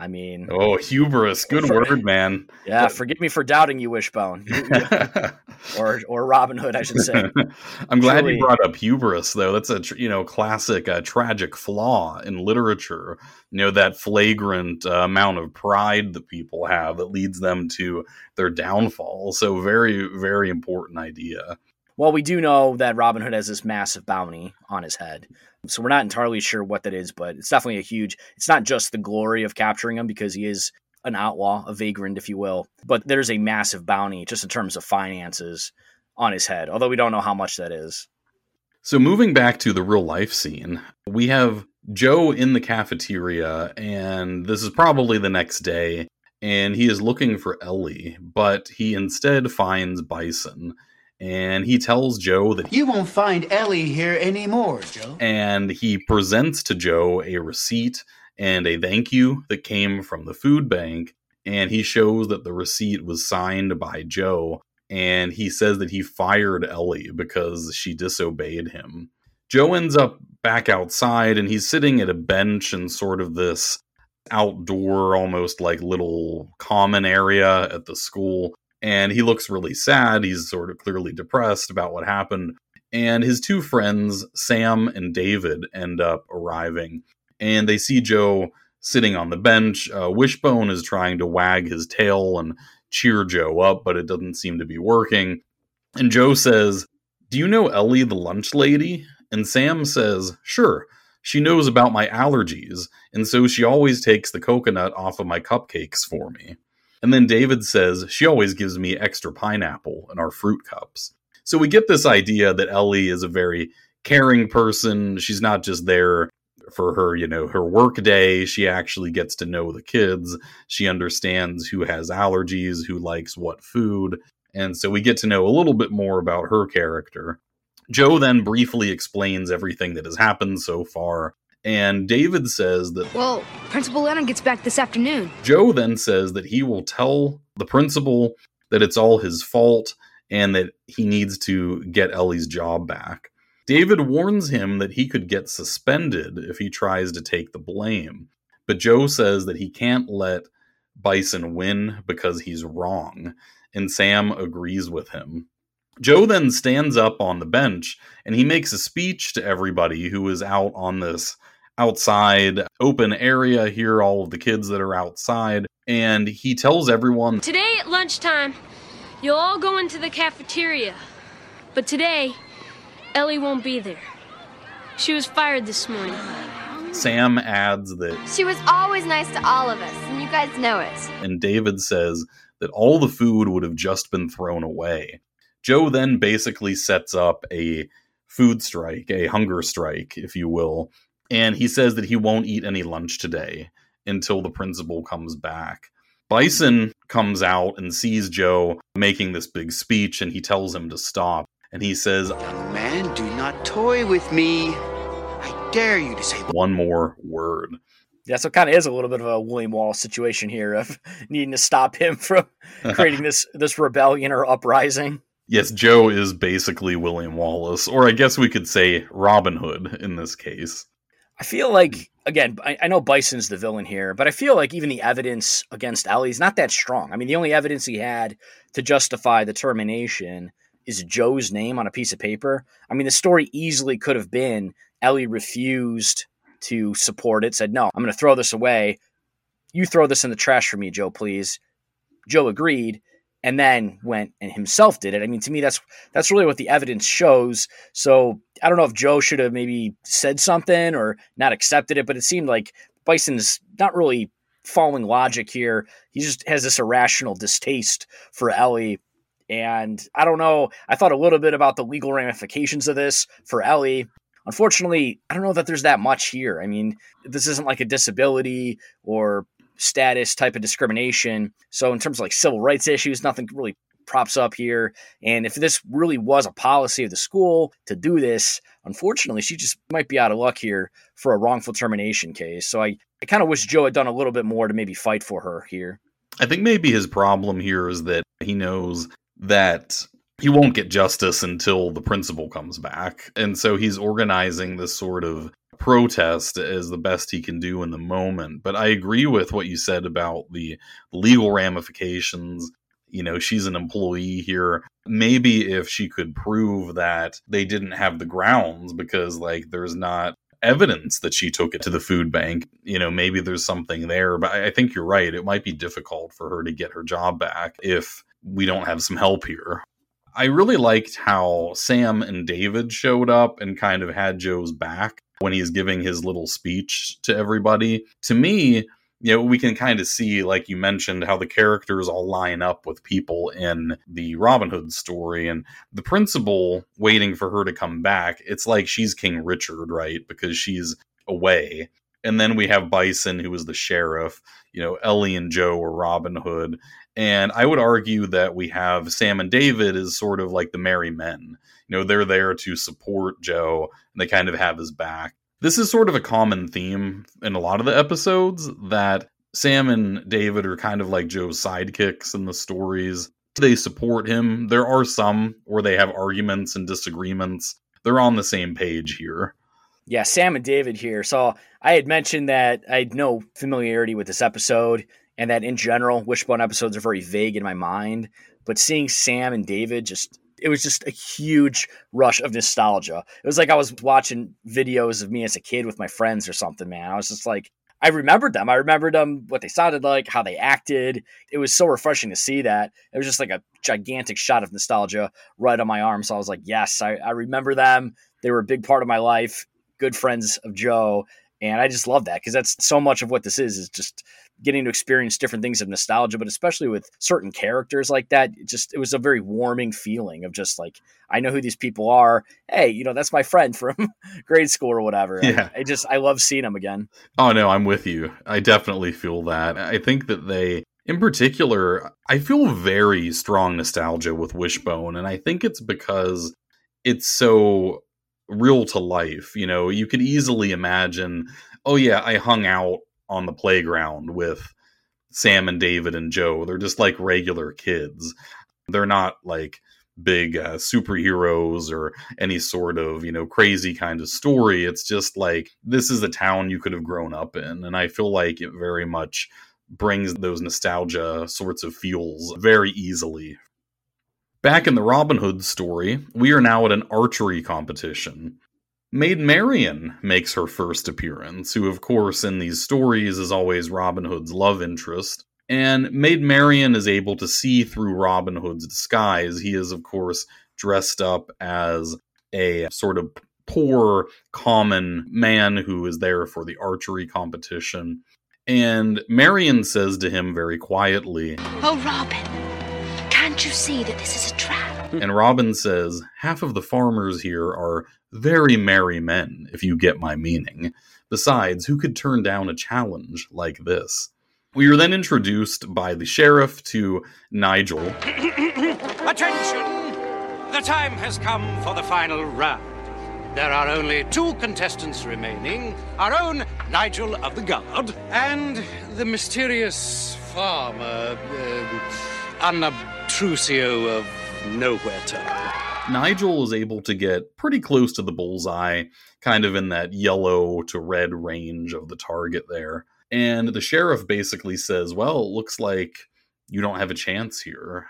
I mean, Oh, hubris! Good word, man. yeah. Forgive me for doubting you, Wishbone, or or Robin Hood, I should say. I'm glad Truly- you brought up hubris, though. That's a you know classic uh, tragic flaw in literature. You know that flagrant uh, amount of pride that people have that leads them to their downfall. So very very important idea. Well, we do know that Robin Hood has this massive bounty on his head. So we're not entirely sure what that is, but it's definitely a huge it's not just the glory of capturing him because he is an outlaw, a vagrant, if you will. But there's a massive bounty just in terms of finances on his head, although we don't know how much that is. So moving back to the real life scene, we have Joe in the cafeteria, and this is probably the next day, and he is looking for Ellie, but he instead finds Bison, and he tells Joe that You won't find Ellie here anymore, Joe. and he presents to Joe a receipt and a thank you that came from the food bank. And he shows that the receipt was signed by Joe. And he says that he fired Ellie because she disobeyed him. Joe ends up back outside and he's sitting at a bench in sort of this outdoor, almost like little common area at the school. And he looks really sad. He's sort of clearly depressed about what happened and his two friends, Sam and David, end up arriving. And they see Joe sitting on the bench. Uh, Wishbone is trying to wag his tail and cheer Joe up, but it doesn't seem to be working. And Joe says, Do you know Ellie, the lunch lady? And Sam says, Sure. She knows about my allergies, and so she always takes the coconut off of my cupcakes for me. And then David says, She always gives me extra pineapple in our fruit cups. So we get this idea that Ellie is a very caring person. She's not just there for her, you know, her work day. She actually gets to know the kids. She understands who has allergies, who likes what food. And so we get to know a little bit more about her character. Joe then briefly explains everything that has happened so far. And David says that Well, Principal Lennon gets back this afternoon. Joe then says that he will tell the principal that it's all his fault and that he needs to get Ellie's job back. David warns him that he could get suspended if he tries to take the blame, but Joe says that he can't let Bison win because he's wrong, and Sam agrees with him. Joe then stands up on the bench and he makes a speech to everybody who is out on this outside open area here, all of the kids that are outside, and he tells everyone Today at lunchtime, you'll all go into the cafeteria. But today, Ellie won't be there. She was fired this morning. Sam adds that, She was always nice to all of us, and you guys know it. and David says that all the food would have just been thrown away. Joe then basically sets up a food strike, a hunger strike, if you will, and he says that he won't eat any lunch today until the principal comes back. Bison comes out and sees Joe making this big speech, and he tells him to stop. And he says, Young man, do not toy with me. I dare you to say one more word. Yeah, so it kind of is a little bit of a William Wallace situation here of needing to stop him from creating this this rebellion or uprising. Yes, Joe is basically William Wallace, or I guess we could say Robin Hood in this case. I feel like again, I, I know Bison's the villain here, but I feel like even the evidence against Ellie is not that strong. I mean, the only evidence he had to justify the termination is Joe's name on a piece of paper. I mean, the story easily could have been Ellie refused to support it, said, No, I'm going to throw this away. You throw this in the trash for me, Joe, please. Joe agreed and then went and himself did it. I mean, to me, that's that's really what the evidence shows. So I don't know if Joe should have maybe said something or not accepted it, but it seemed like Bison's not really following logic here. He just has this irrational distaste for Ellie. And I don't know. I thought a little bit about the legal ramifications of this for Ellie. Unfortunately, I don't know that there's that much here. I mean, this isn't like a disability or status type of discrimination. So, in terms of like civil rights issues, nothing really props up here. And if this really was a policy of the school to do this, unfortunately, she just might be out of luck here for a wrongful termination case. So I, I kind of wish Joe had done a little bit more to maybe fight for her here. I think maybe his problem here is that he knows that he won't get justice until the principal comes back. And so he's organizing this sort of protest as the best he can do in the moment. But I agree with what you said about the legal ramifications. You know, she's an employee here. Maybe if she could prove that they didn't have the grounds because, like, there's not evidence that she took it to the food bank, you know, maybe there's something there. But I think you're right. It might be difficult for her to get her job back if we don't have some help here. I really liked how Sam and David showed up and kind of had Joe's back when he's giving his little speech to everybody. To me, you know, we can kind of see, like you mentioned, how the characters all line up with people in the Robin Hood story. And the principal waiting for her to come back, it's like she's King Richard, right? Because she's away. And then we have Bison, who is the sheriff. You know, Ellie and Joe are Robin Hood. And I would argue that we have Sam and David as sort of like the merry men. You know, they're there to support Joe and they kind of have his back. This is sort of a common theme in a lot of the episodes that Sam and David are kind of like Joe's sidekicks in the stories. They support him. There are some where they have arguments and disagreements. They're on the same page here. Yeah, Sam and David here. So I had mentioned that I had no familiarity with this episode and that in general, Wishbone episodes are very vague in my mind. But seeing Sam and David just it was just a huge rush of nostalgia. It was like I was watching videos of me as a kid with my friends or something, man. I was just like, I remembered them. I remembered them, what they sounded like, how they acted. It was so refreshing to see that. It was just like a gigantic shot of nostalgia right on my arm. So I was like, yes, I, I remember them. They were a big part of my life, good friends of Joe. And I just love that because that's so much of what this is, is just getting to experience different things of nostalgia, but especially with certain characters like that, it just it was a very warming feeling of just like I know who these people are. Hey, you know that's my friend from grade school or whatever. Yeah, I, I just I love seeing them again. Oh no, I'm with you. I definitely feel that. I think that they in particular, I feel very strong nostalgia with Wishbone, and I think it's because it's so real to life. You know, you could easily imagine, oh yeah, I hung out on the playground with Sam and David and Joe. They're just like regular kids. They're not like big uh, superheroes or any sort of, you know, crazy kind of story. It's just like this is a town you could have grown up in. And I feel like it very much brings those nostalgia sorts of feels very easily. Back in the Robin Hood story, we are now at an archery competition. Maid Marian makes her first appearance, who, of course, in these stories is always Robin Hood's love interest. And Maid Marian is able to see through Robin Hood's disguise. He is, of course, dressed up as a sort of poor, common man who is there for the archery competition. And Marian says to him very quietly, Oh, Robin, can't you see that this is a trap? and Robin says, Half of the farmers here are very merry men, if you get my meaning. Besides, who could turn down a challenge like this? We are then introduced by the sheriff to Nigel. Attention! The time has come for the final round. There are only two contestants remaining our own Nigel of the Guard and the mysterious farmer, uh, unobtrusio of Nowhere Town. Nigel is able to get pretty close to the bullseye, kind of in that yellow to red range of the target there. And the sheriff basically says, Well, it looks like you don't have a chance here.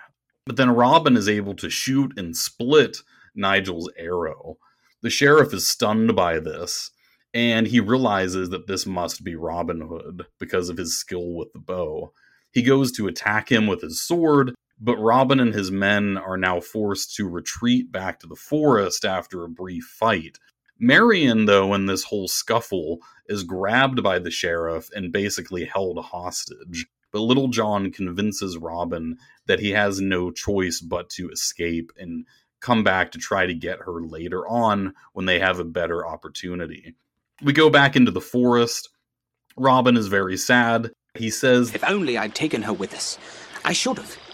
But then Robin is able to shoot and split Nigel's arrow. The sheriff is stunned by this, and he realizes that this must be Robin Hood because of his skill with the bow. He goes to attack him with his sword, but Robin and his men are now forced to retreat back to the forest after a brief fight. Marian, though, in this whole scuffle, is grabbed by the sheriff and basically held hostage. But Little John convinces Robin that he has no choice but to escape and come back to try to get her later on when they have a better opportunity. We go back into the forest. Robin is very sad. He says, If only I'd taken her with us. I should have.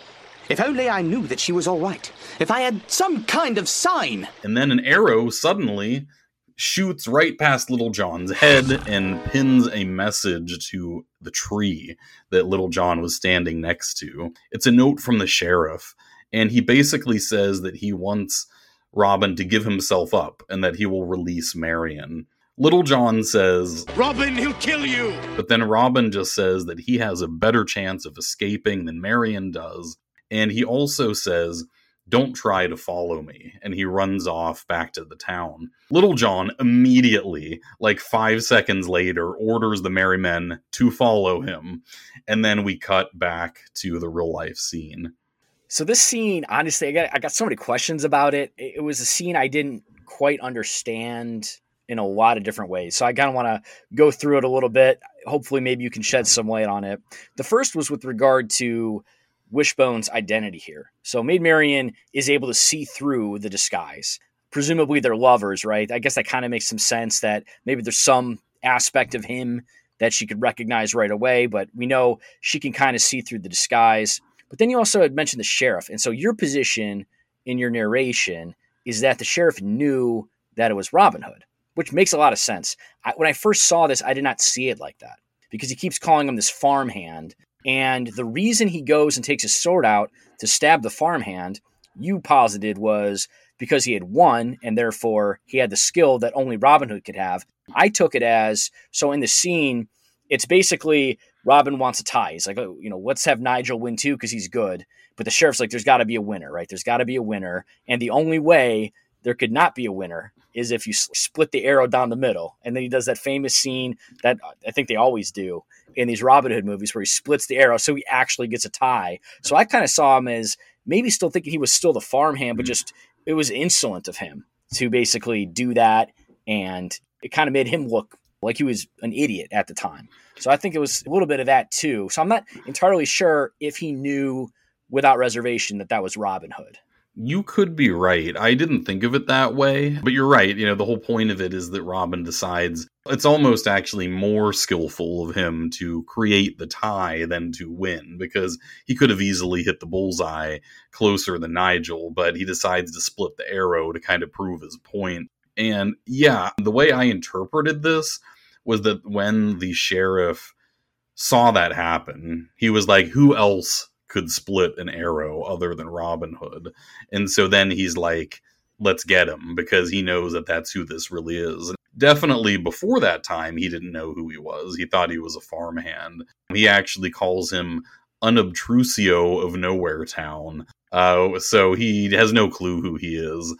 If only I knew that she was all right. If I had some kind of sign. And then an arrow suddenly shoots right past Little John's head and pins a message to the tree that Little John was standing next to. It's a note from the sheriff, and he basically says that he wants Robin to give himself up and that he will release Marian. Little John says, Robin, he'll kill you! But then Robin just says that he has a better chance of escaping than Marian does. And he also says, Don't try to follow me. And he runs off back to the town. Little John immediately, like five seconds later, orders the Merry Men to follow him. And then we cut back to the real life scene. So this scene, honestly, I got I got so many questions about it. It was a scene I didn't quite understand in a lot of different ways. So I kind of want to go through it a little bit. Hopefully, maybe you can shed some light on it. The first was with regard to Wishbone's identity here. So Maid Marian is able to see through the disguise. Presumably, they're lovers, right? I guess that kind of makes some sense that maybe there's some aspect of him that she could recognize right away, but we know she can kind of see through the disguise. But then you also had mentioned the sheriff. And so your position in your narration is that the sheriff knew that it was Robin Hood, which makes a lot of sense. I, when I first saw this, I did not see it like that because he keeps calling him this farmhand. And the reason he goes and takes his sword out to stab the farmhand, you posited was because he had won and therefore he had the skill that only Robin Hood could have. I took it as so in the scene, it's basically Robin wants a tie. He's like, oh, you know, let's have Nigel win too because he's good. But the sheriff's like, there's got to be a winner, right? There's got to be a winner. And the only way there could not be a winner is if you split the arrow down the middle. And then he does that famous scene that I think they always do in these Robin Hood movies where he splits the arrow so he actually gets a tie. So I kind of saw him as maybe still thinking he was still the farmhand, but mm-hmm. just it was insolent of him to basically do that. And it kind of made him look like he was an idiot at the time. So I think it was a little bit of that too. So I'm not entirely sure if he knew without reservation that that was Robin Hood. You could be right. I didn't think of it that way, but you're right. You know, the whole point of it is that Robin decides it's almost actually more skillful of him to create the tie than to win because he could have easily hit the bullseye closer than Nigel, but he decides to split the arrow to kind of prove his point. And yeah, the way I interpreted this was that when the sheriff saw that happen, he was like, who else could split an arrow other than Robin Hood? And so then he's like, let's get him because he knows that that's who this really is. Definitely before that time, he didn't know who he was. He thought he was a farmhand. He actually calls him unobtrusio of Nowhere Town. Uh, so he has no clue who he is.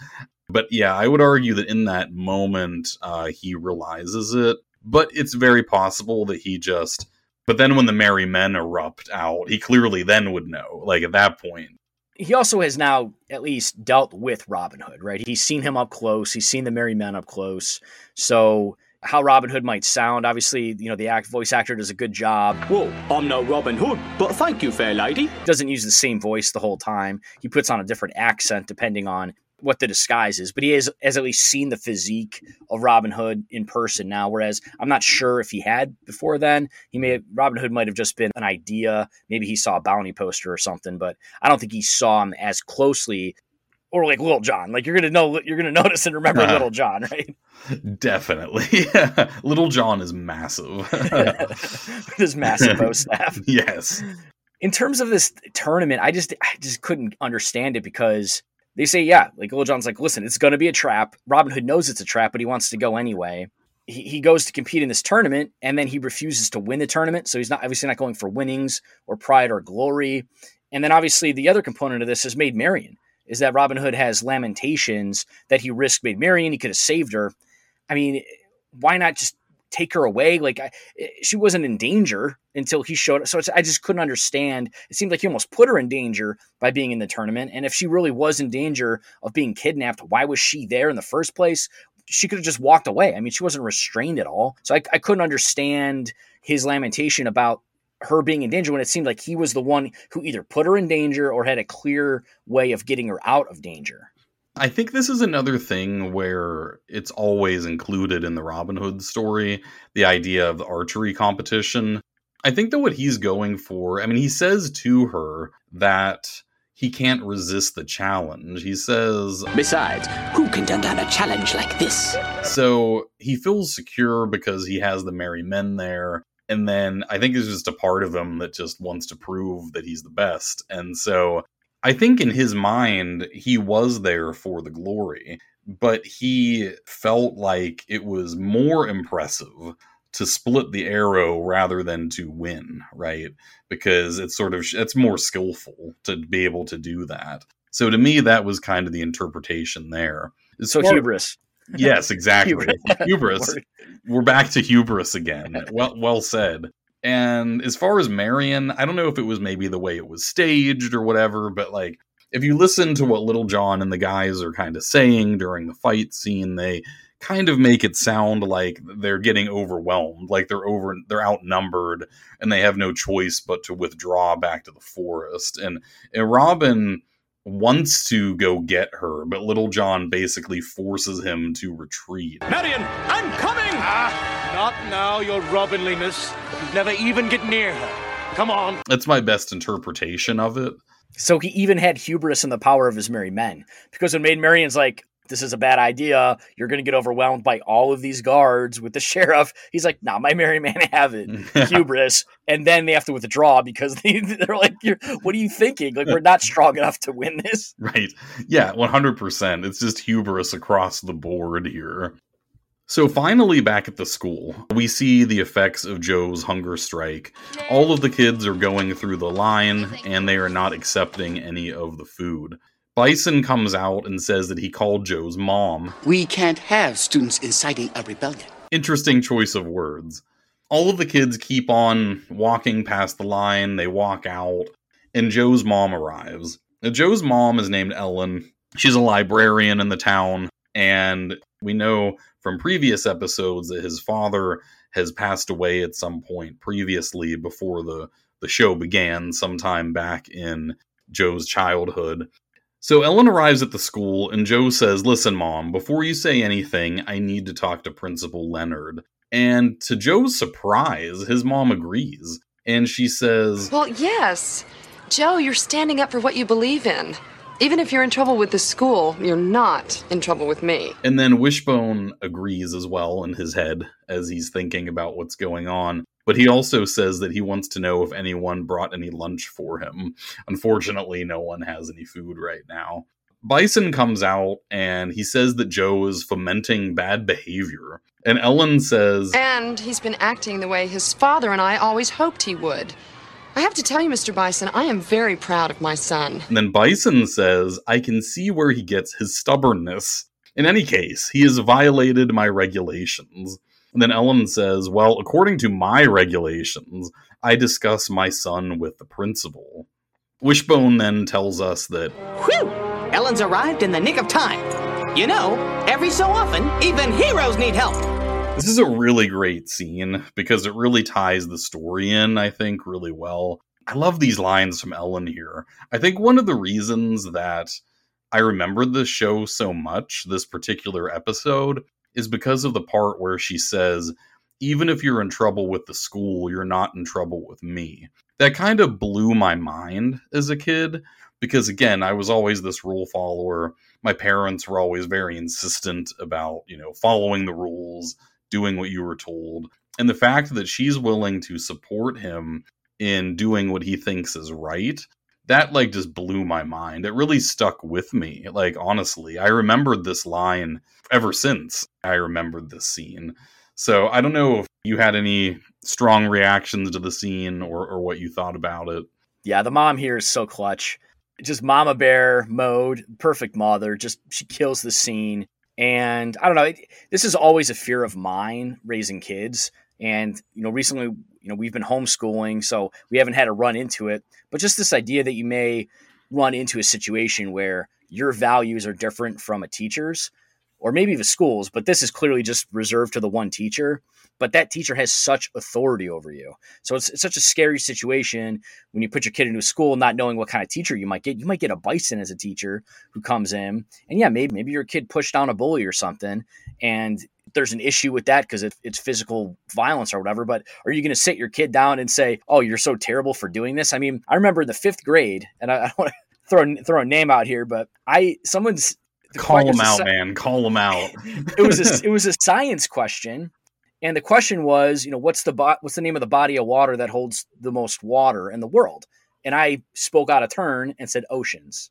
But yeah, I would argue that in that moment, uh, he realizes it but it's very possible that he just. But then when the merry men erupt out, he clearly then would know. Like at that point, he also has now at least dealt with Robin Hood, right? He's seen him up close. He's seen the merry men up close. So how Robin Hood might sound, obviously, you know, the act, voice actor does a good job. Well, I'm no Robin Hood, but thank you, fair lady. Doesn't use the same voice the whole time. He puts on a different accent depending on what the disguise is, but he has, has at least seen the physique of Robin Hood in person now. Whereas I'm not sure if he had before then. He may have, Robin Hood might have just been an idea. Maybe he saw a bounty poster or something, but I don't think he saw him as closely. Or like Little John, like you're gonna know, you're gonna notice and remember uh, Little John, right? Definitely, Little John is massive. His massive bow staff. Yes. In terms of this tournament, I just, I just couldn't understand it because they say, yeah, like Little John's like, listen, it's going to be a trap. Robin Hood knows it's a trap, but he wants to go anyway. He, he goes to compete in this tournament, and then he refuses to win the tournament. So he's not obviously not going for winnings or pride or glory. And then obviously the other component of this is Maid Marian, is that Robin Hood has lamentations that he risked Maid Marian. He could have saved her. I mean, why not just take her away. Like I, eh, she wasn't in danger until he showed up. So I just couldn't understand. It seemed like he almost put her in danger by being in the tournament. And if she really was in danger of being kidnapped, why was she there in the first place? She could have just walked away. I mean, she wasn't restrained at all. So I, I couldn't understand his lamentation about her being in danger when it seemed like he was the one who either put her in danger or had a clear way of getting her out of danger. I think this is another thing where it's always included in the Robin Hood story the idea of the archery competition. I think that what he's going for, I mean, he says to her that he can't resist the challenge. He says, Besides, who can turn down a challenge like this? So he feels secure because he has the merry men there. And then I think it's just a part of him that just wants to prove that he's the best. And so I think in his mind, he was there for the glory, but he felt like it was more impressive to split the arrow rather than to win, right? Because it's sort of it's more skillful to be able to do that. So to me, that was kind of the interpretation there. So hubris. Yes, exactly. Hubris. hubris. We're back to hubris again. Well, well said. And as far as Marian, I don't know if it was maybe the way it was staged or whatever, but like if you listen to what Little John and the guys are kind of saying during the fight scene, they kind of make it sound like they're getting overwhelmed, like they're over they're outnumbered and they have no choice but to withdraw back to the forest. And, and Robin wants to go get her, but Little John basically forces him to retreat. Marian, I'm coming! Ah, not now, your Robinliness. You'd never even get near her. Come on. That's my best interpretation of it. So he even had hubris in the power of his merry men. Because when Maid Marian's like, this is a bad idea. You're going to get overwhelmed by all of these guards with the sheriff. He's like, nah, my merry men have it. Hubris. And then they have to withdraw because they, they're like, You're, what are you thinking? Like, we're not strong enough to win this. Right. Yeah, 100%. It's just hubris across the board here. So finally, back at the school, we see the effects of Joe's hunger strike. All of the kids are going through the line and they are not accepting any of the food. Bison comes out and says that he called Joe's mom. We can't have students inciting a rebellion. Interesting choice of words. All of the kids keep on walking past the line, they walk out, and Joe's mom arrives. Now, Joe's mom is named Ellen. She's a librarian in the town, and we know from previous episodes that his father has passed away at some point previously before the, the show began, sometime back in Joe's childhood. So Ellen arrives at the school, and Joe says, Listen, mom, before you say anything, I need to talk to Principal Leonard. And to Joe's surprise, his mom agrees. And she says, Well, yes. Joe, you're standing up for what you believe in. Even if you're in trouble with the school, you're not in trouble with me. And then Wishbone agrees as well in his head as he's thinking about what's going on. But he also says that he wants to know if anyone brought any lunch for him. Unfortunately, no one has any food right now. Bison comes out and he says that Joe is fomenting bad behavior. And Ellen says, And he's been acting the way his father and I always hoped he would. I have to tell you, Mr. Bison, I am very proud of my son. And then Bison says, I can see where he gets his stubbornness. In any case, he has violated my regulations. And then Ellen says, Well, according to my regulations, I discuss my son with the principal. Wishbone then tells us that Whew! Ellen's arrived in the nick of time. You know, every so often, even heroes need help. This is a really great scene because it really ties the story in, I think, really well. I love these lines from Ellen here. I think one of the reasons that I remember this show so much, this particular episode, is because of the part where she says, Even if you're in trouble with the school, you're not in trouble with me. That kind of blew my mind as a kid because, again, I was always this rule follower. My parents were always very insistent about, you know, following the rules, doing what you were told. And the fact that she's willing to support him in doing what he thinks is right that like just blew my mind. It really stuck with me. Like honestly, I remembered this line ever since I remembered this scene. So I don't know if you had any strong reactions to the scene or, or what you thought about it. Yeah, the mom here is so clutch. Just mama bear mode, perfect mother. Just she kills the scene. And I don't know, it, this is always a fear of mine raising kids. And you know, recently, you know, we've been homeschooling, so we haven't had to run into it. But just this idea that you may run into a situation where your values are different from a teacher's, or maybe the schools, but this is clearly just reserved to the one teacher. But that teacher has such authority over you. So it's, it's such a scary situation when you put your kid into a school not knowing what kind of teacher you might get. You might get a bison as a teacher who comes in, and yeah, maybe maybe your kid pushed down a bully or something, and there's an issue with that because it, it's physical violence or whatever. But are you going to sit your kid down and say, "Oh, you're so terrible for doing this"? I mean, I remember in the fifth grade, and I, I don't want throw throw a name out here, but I someone's call them out, man. Call them out. it was a, it was a science question, and the question was, you know, what's the bo- what's the name of the body of water that holds the most water in the world? And I spoke out of turn and said oceans,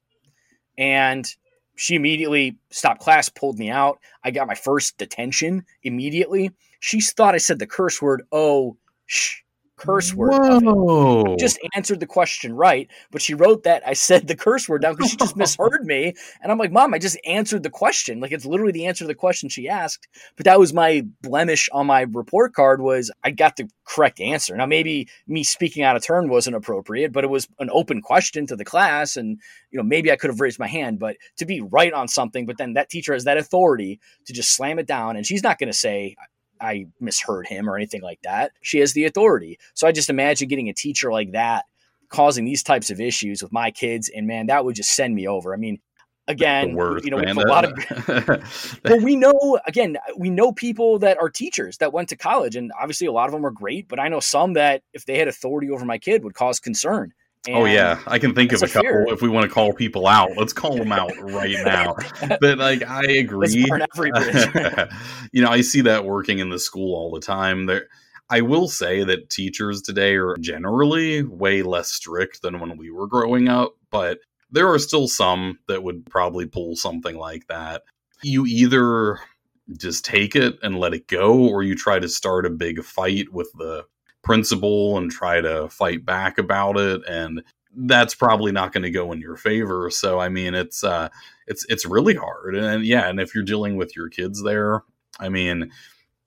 and she immediately stopped class, pulled me out. I got my first detention immediately. She thought I said the curse word oh shh curse word. Whoa. Just answered the question right, but she wrote that I said the curse word down because she just misheard me. And I'm like, Mom, I just answered the question. Like it's literally the answer to the question she asked. But that was my blemish on my report card was I got the correct answer. Now maybe me speaking out of turn wasn't appropriate, but it was an open question to the class, and you know maybe I could have raised my hand. But to be right on something, but then that teacher has that authority to just slam it down, and she's not going to say I misheard him or anything like that. She has the authority. So I just imagine getting a teacher like that causing these types of issues with my kids, and man, that would just send me over. I mean, again, worst, you know, man. with a lot of well, we know again, we know people that are teachers that went to college, and obviously a lot of them are great, but I know some that if they had authority over my kid would cause concern. Oh yeah, I can think of a, a couple. If we want to call people out, let's call them out right now. But like, I agree. you know, I see that working in the school all the time. There, I will say that teachers today are generally way less strict than when we were growing up, but there are still some that would probably pull something like that. You either just take it and let it go, or you try to start a big fight with the principal and try to fight back about it and that's probably not going to go in your favor. So i mean it's uh it's it's really hard. And yeah and if you're dealing with your kids there i mean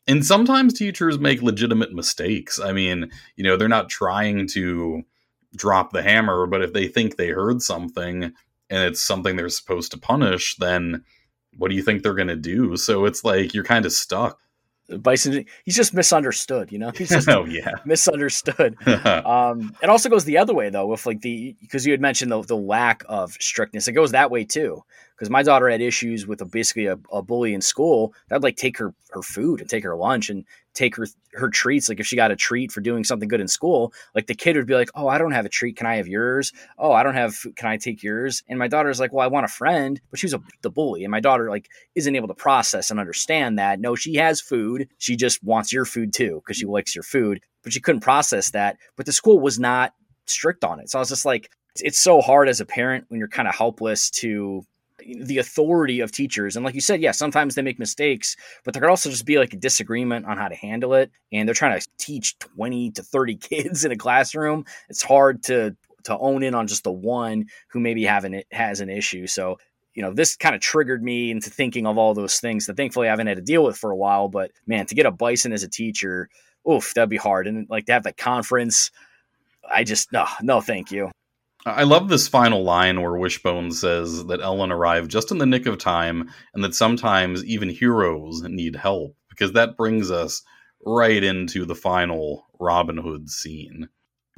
and sometimes teachers make legitimate mistakes. I mean you know they're not trying to drop the hammer but if they think they heard something and it's something they're supposed to punish then what do you think they're going to do? So it's like you're kind of stuck Bison, he's just misunderstood, you know. He's just oh yeah misunderstood. um, it also goes the other way though, with like the because you had mentioned the, the lack of strictness. It goes that way too. Because my daughter had issues with a, basically a, a bully in school. That'd like take her her food and take her lunch and take her her treats. Like if she got a treat for doing something good in school, like the kid would be like, "Oh, I don't have a treat. Can I have yours? Oh, I don't have. food. Can I take yours?" And my daughter's like, "Well, I want a friend," but she was a, the bully, and my daughter like isn't able to process and understand that. No, she has food. She just wants your food too because she likes your food, but she couldn't process that. But the school was not strict on it, so I was just like, it's so hard as a parent when you're kind of helpless to the authority of teachers. And like you said, yeah, sometimes they make mistakes, but there could also just be like a disagreement on how to handle it. And they're trying to teach 20 to 30 kids in a classroom. It's hard to to own in on just the one who maybe having it has an issue. So you know, this kind of triggered me into thinking of all those things that thankfully I haven't had to deal with for a while. But man, to get a bison as a teacher, oof, that'd be hard. And like to have that conference, I just no, no, thank you. I love this final line where Wishbone says that Ellen arrived just in the nick of time and that sometimes even heroes need help because that brings us right into the final Robin Hood scene.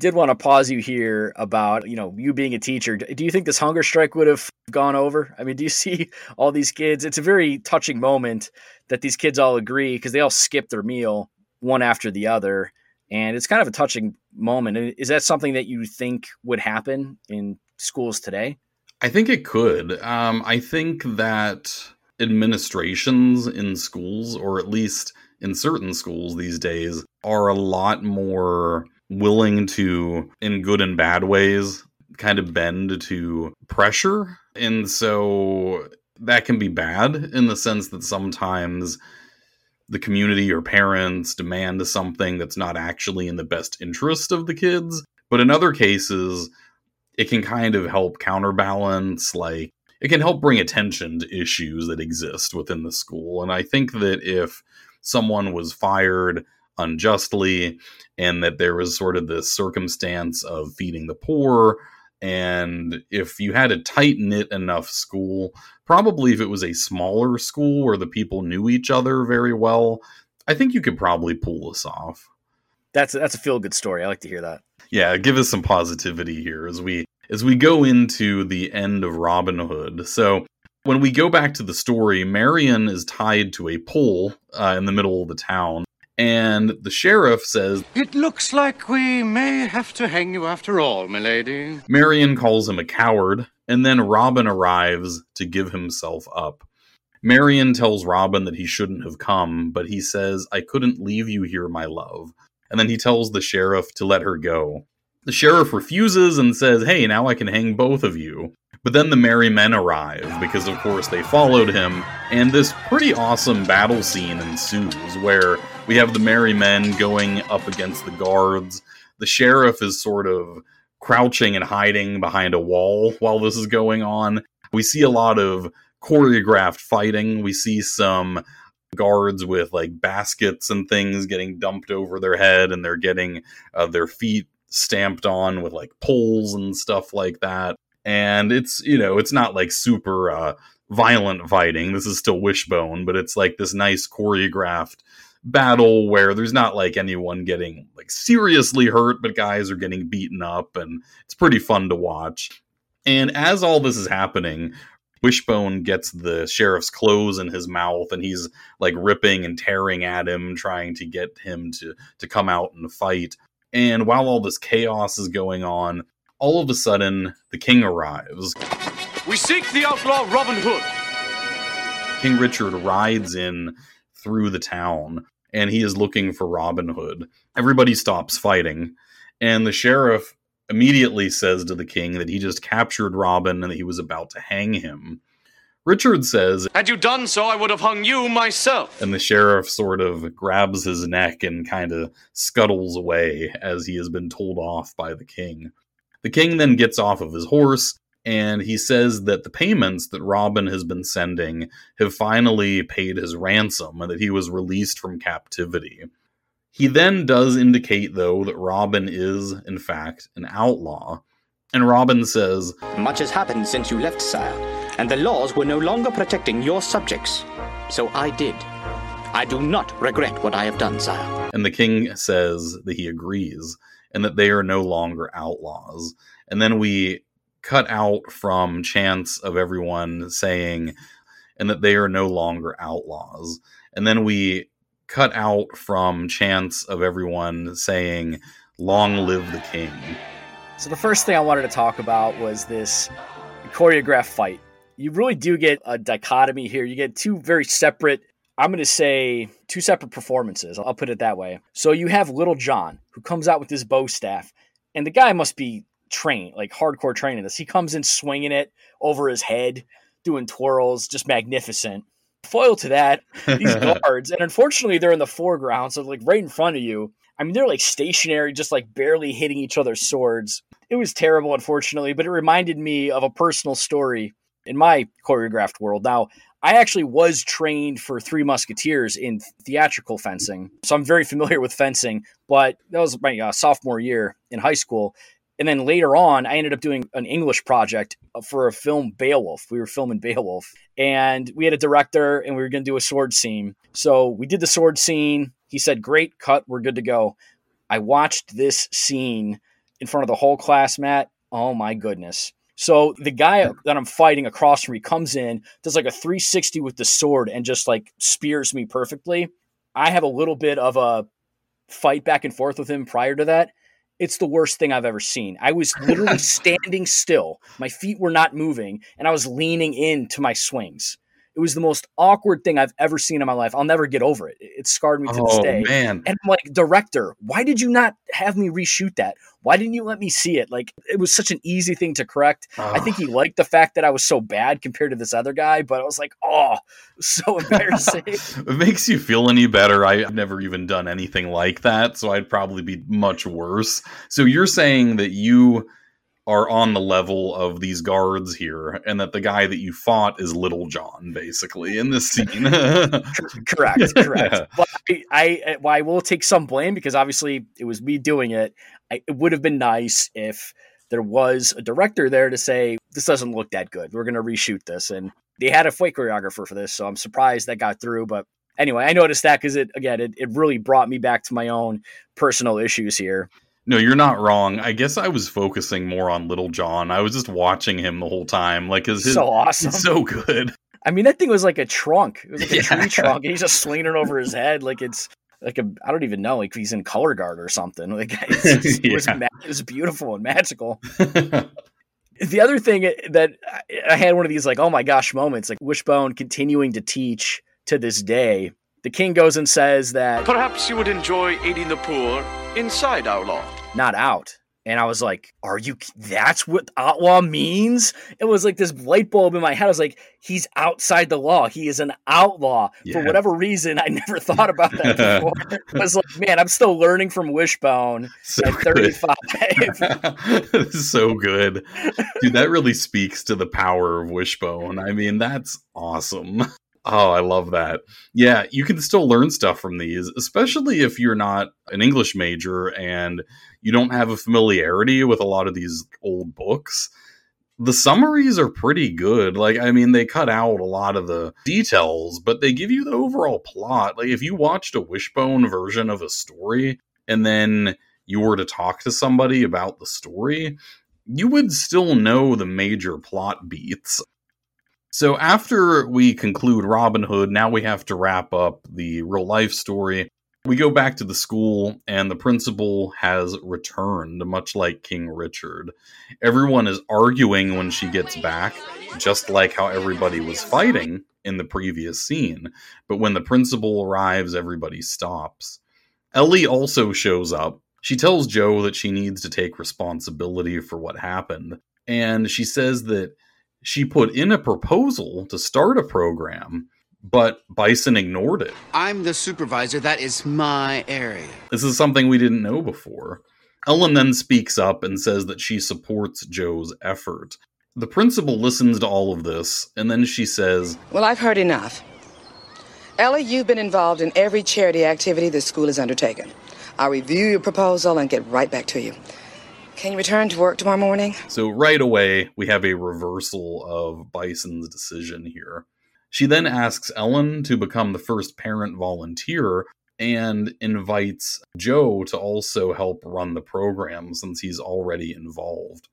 Did want to pause you here about you know you being a teacher. Do you think this hunger strike would have gone over? I mean, do you see all these kids? It's a very touching moment that these kids all agree because they all skip their meal one after the other, and it's kind of a touching moment. Is that something that you think would happen in schools today? I think it could. Um, I think that administrations in schools, or at least in certain schools these days, are a lot more willing to, in good and bad ways, kind of bend to pressure. And so that can be bad in the sense that sometimes the community or parents demand something that's not actually in the best interest of the kids. But in other cases, it can kind of help counterbalance, like, it can help bring attention to issues that exist within the school. And I think that if someone was fired unjustly and that there was sort of this circumstance of feeding the poor, and if you had a tight knit enough school, probably if it was a smaller school where the people knew each other very well, I think you could probably pull this off. That's that's a feel good story. I like to hear that. Yeah, give us some positivity here as we as we go into the end of Robin Hood. So when we go back to the story, Marian is tied to a pole uh, in the middle of the town, And the sheriff says, It looks like we may have to hang you after all, milady. Marian calls him a coward, and then Robin arrives to give himself up. Marian tells Robin that he shouldn't have come, but he says, I couldn't leave you here, my love. And then he tells the sheriff to let her go. The sheriff refuses and says, Hey, now I can hang both of you. But then the merry men arrive, because of course they followed him, and this pretty awesome battle scene ensues where we have the merry men going up against the guards. The sheriff is sort of crouching and hiding behind a wall while this is going on. We see a lot of choreographed fighting. We see some guards with like baskets and things getting dumped over their head, and they're getting uh, their feet stamped on with like poles and stuff like that. And it's, you know, it's not like super uh, violent fighting. This is still Wishbone, but it's like this nice choreographed battle where there's not like anyone getting like seriously hurt, but guys are getting beaten up, and it's pretty fun to watch. And as all this is happening, Wishbone gets the sheriff's clothes in his mouth and he's like ripping and tearing at him, trying to get him to, to come out and fight. And while all this chaos is going on, all of a sudden the king arrives. We seek the outlaw Robin Hood. King Richard rides in through the town and he is looking for Robin Hood. Everybody stops fighting, and the sheriff immediately says to the king that he just captured Robin and that he was about to hang him. Richard says, Had you done so, I would have hung you myself. And the sheriff sort of grabs his neck and kind of scuttles away as he has been told off by the king. The king then gets off of his horse and he says that the payments that Robin has been sending have finally paid his ransom and that he was released from captivity. He then does indicate, though, that Robin is, in fact, an outlaw. And Robin says, Much has happened since you left, sire, and the laws were no longer protecting your subjects. So I did. I do not regret what I have done, sire. And the king says that he agrees and that they are no longer outlaws. And then we cut out from chants of everyone saying, and that they are no longer outlaws. And then we cut out from chants of everyone saying, Long live the king. So the first thing I wanted to talk about was this choreographed fight. You really do get a dichotomy here. You get two very separate, I'm going to say, two separate performances. I'll put it that way. So you have Little John, who comes out with his bow staff, and the guy must be trained, like hardcore training this. He comes in swinging it over his head, doing twirls, just magnificent. Foil to that, these guards, and unfortunately they're in the foreground, so like right in front of you. I mean, they're like stationary, just like barely hitting each other's swords. It was terrible, unfortunately, but it reminded me of a personal story in my choreographed world. Now, I actually was trained for Three Musketeers in theatrical fencing, so I'm very familiar with fencing. But that was my uh, sophomore year in high school, and then later on, I ended up doing an English project uh, for a film Beowulf. We were filming Beowulf, and we had a director, and we were going to do a sword scene. So we did the sword scene. He said, "Great, cut. We're good to go." I watched this scene in front of the whole class, Matt. Oh my goodness. So the guy that I'm fighting across from me comes in, does like a 360 with the sword, and just like spears me perfectly. I have a little bit of a fight back and forth with him prior to that it's the worst thing I've ever seen. I was literally standing still. My feet were not moving and I was leaning into my swings. It was the most awkward thing I've ever seen in my life. I'll never get over it. It scarred me to this Oh, day. man. And I'm like, director, why did you not have me reshoot that? Why didn't you let me see it? Like, it was such an easy thing to correct. I think he liked the fact that I was so bad compared to this other guy, but I was like, oh, so embarrassing. It makes you feel any better, I've never even done anything like that, so I'd probably be much worse. So you're saying that you are on the level of these guards here, and that the guy that you fought is Little John, basically, in this scene. correct, correct. But I, I, well, I will take some blame because obviously it was me doing it. I, it would have been nice if there was a director there to say this doesn't look that good. We're going to reshoot this, and they had a fight choreographer for this, so I'm surprised that got through. But anyway, I noticed that because it again, it, it really brought me back to my own personal issues here. No, you're not wrong. I guess I was focusing more on Little John. I was just watching him the whole time. Like, his, his So awesome. so good. I mean, that thing was like a trunk. It was like a Yeah. tree trunk, and he's just slinging it over his head. Like it's like a I don't even know, like he's in color guard or something. Like it's just, it, was, ma- it was beautiful and magical. the other thing that I- I had one of these like oh my gosh moments, like Wishbone continuing to teach to this day. The king goes and says that Perhaps you would enjoy aiding the poor inside our law. Not out. And I was like, are you, that's what outlaw means? It was like this light bulb in my head. I was like, he's outside the law. He is an outlaw. For whatever reason, I never thought about that before. I was like, man, I'm still learning from Wishbone So at 35. so good. Dude, that really speaks to the power of Wishbone. I mean, that's awesome. Oh, I love that. Yeah, you can still learn stuff from these, especially if you're not an English major and you don't have a familiarity with a lot of these old books. The summaries are pretty good. Like, I mean, they cut out a lot of the details, but they give you the overall plot. Like, if you watched a Wishbone version of a story and then you were to talk to somebody about the story, you would still know the major plot beats. So after we conclude Robin Hood, now we have to wrap up the real life story. We go back to the school, and the principal has returned, much like King Richard. Everyone is arguing when she gets back, just like how everybody was fighting in the previous scene. But when the principal arrives, everybody stops. Ellie also shows up. She tells Joe that she needs to take responsibility for what happened. And she says that she put in a proposal to start a program, but Bison ignored it. I'm the supervisor. That is my area. This is something we didn't know before. Ellen then speaks up and says that she supports Joe's effort. The principal listens to all of this, and then she says, Well, I've heard enough. Ellie, you've been involved in every charity activity the school has undertaken. I'll review your proposal and get right back to you. Can you return to work tomorrow morning? So right away, we have a reversal of Bison's decision here. She then asks Ellen to become the first parent volunteer and invites Joe to also help run the program since he's already involved.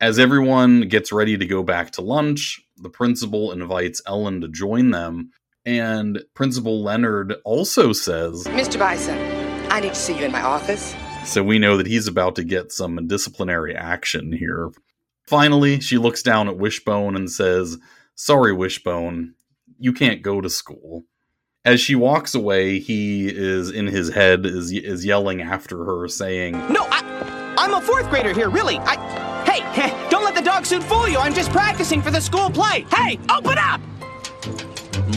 As everyone gets ready to go back to lunch, the principal invites Ellen to join them, and Principal Leonard also says, Mr. Bison, I need to see you in my office. So we know that he's about to get some disciplinary action here. Finally, she looks down at Wishbone and says, Sorry, Wishbone, you can't go to school. As she walks away, he is in his head, is, is yelling after her, saying, No, I, I'm a fourth grader here, really. I, hey, don't let the dog suit fool you. I'm just practicing for the school play. Hey, open up!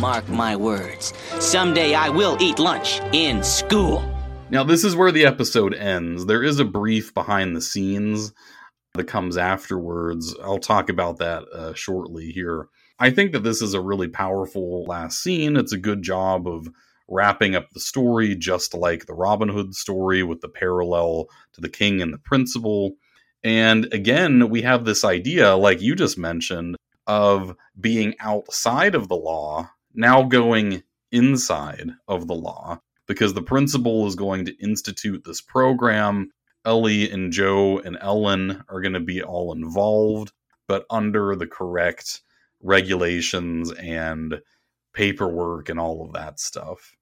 Mark my words. Someday I will eat lunch in school. Now, this is where the episode ends. There is a brief behind the scenes that comes afterwards. I'll talk about that uh, shortly here. I think that this is a really powerful last scene. It's a good job of wrapping up the story, just like the Robin Hood story with the parallel to the king and the principal. And again, we have this idea, like you just mentioned, of being outside of the law, now going inside of the law because the principal is going to institute this program. Ellie and Joe and Ellen are going to be all involved, but under the correct regulations and paperwork and all of that stuff.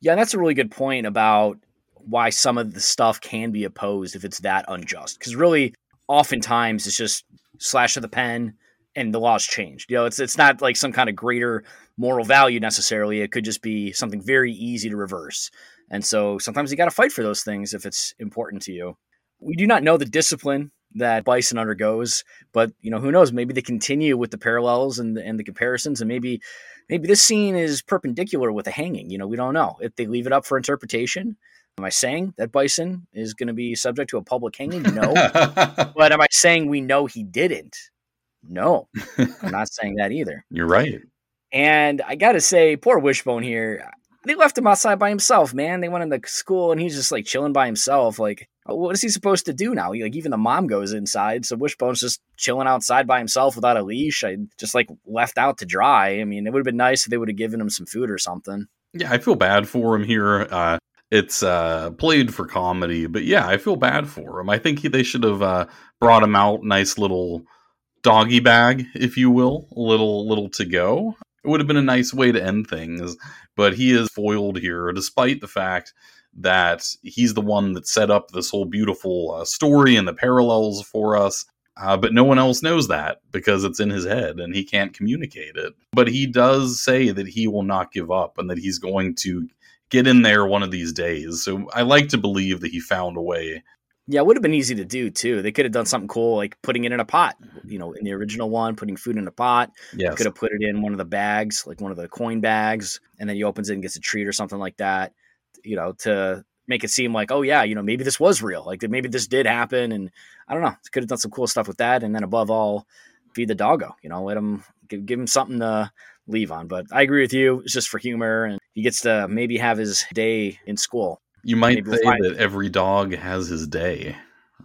Yeah, that's a really good point about why some of the stuff can be opposed if it's that unjust. Because really, oftentimes it's just slash of the pen and the law's changed. You know, it's it's not like some kind of greater moral value necessarily. It could just be something very easy to reverse. And so sometimes you got to fight for those things if it's important to you. We do not know the discipline that Bison undergoes, but you know who knows? Maybe they continue with the parallels and the, and the comparisons, and maybe maybe this scene is perpendicular with a hanging. You know, we don't know if they leave it up for interpretation. Am I saying that Bison is going to be subject to a public hanging? No. but am I saying we know he didn't? No. I'm not saying that either. You're right. And I got to say, poor Wishbone here. They left him outside by himself, man. They went into school and he's just like chilling by himself. Like, what is he supposed to do now? Like, even the mom goes inside, so Wishbone's just chilling outside by himself without a leash. I just like left out to dry. I mean, it would have been nice if they would have given him some food or something. Yeah, I feel bad for him here. Uh, it's uh, played for comedy, but yeah, I feel bad for him. I think he, they should have uh, brought him out nice little doggy bag, if you will, a little little to go. It would have been a nice way to end things, but he is foiled here, despite the fact that he's the one that set up this whole beautiful uh, story and the parallels for us. Uh, but no one else knows that because it's in his head and he can't communicate it. But he does say that he will not give up and that he's going to get in there one of these days. So I like to believe that he found a way. Yeah, it would have been easy to do too. They could have done something cool like putting it in a pot. You know, in the original one, putting food in a pot. Yeah, Could have put it in one of the bags, like one of the coin bags, and then he opens it and gets a treat or something like that. You know, to make it seem like, oh yeah, you know, maybe this was real. Like maybe this did happen, and I don't know. Could have done some cool stuff with that, and then above all, feed the doggo. You know, let him give, give him something to leave on. But I agree with you. It's just for humor, and he gets to maybe have his day in school. You might say find- that every dog has his day,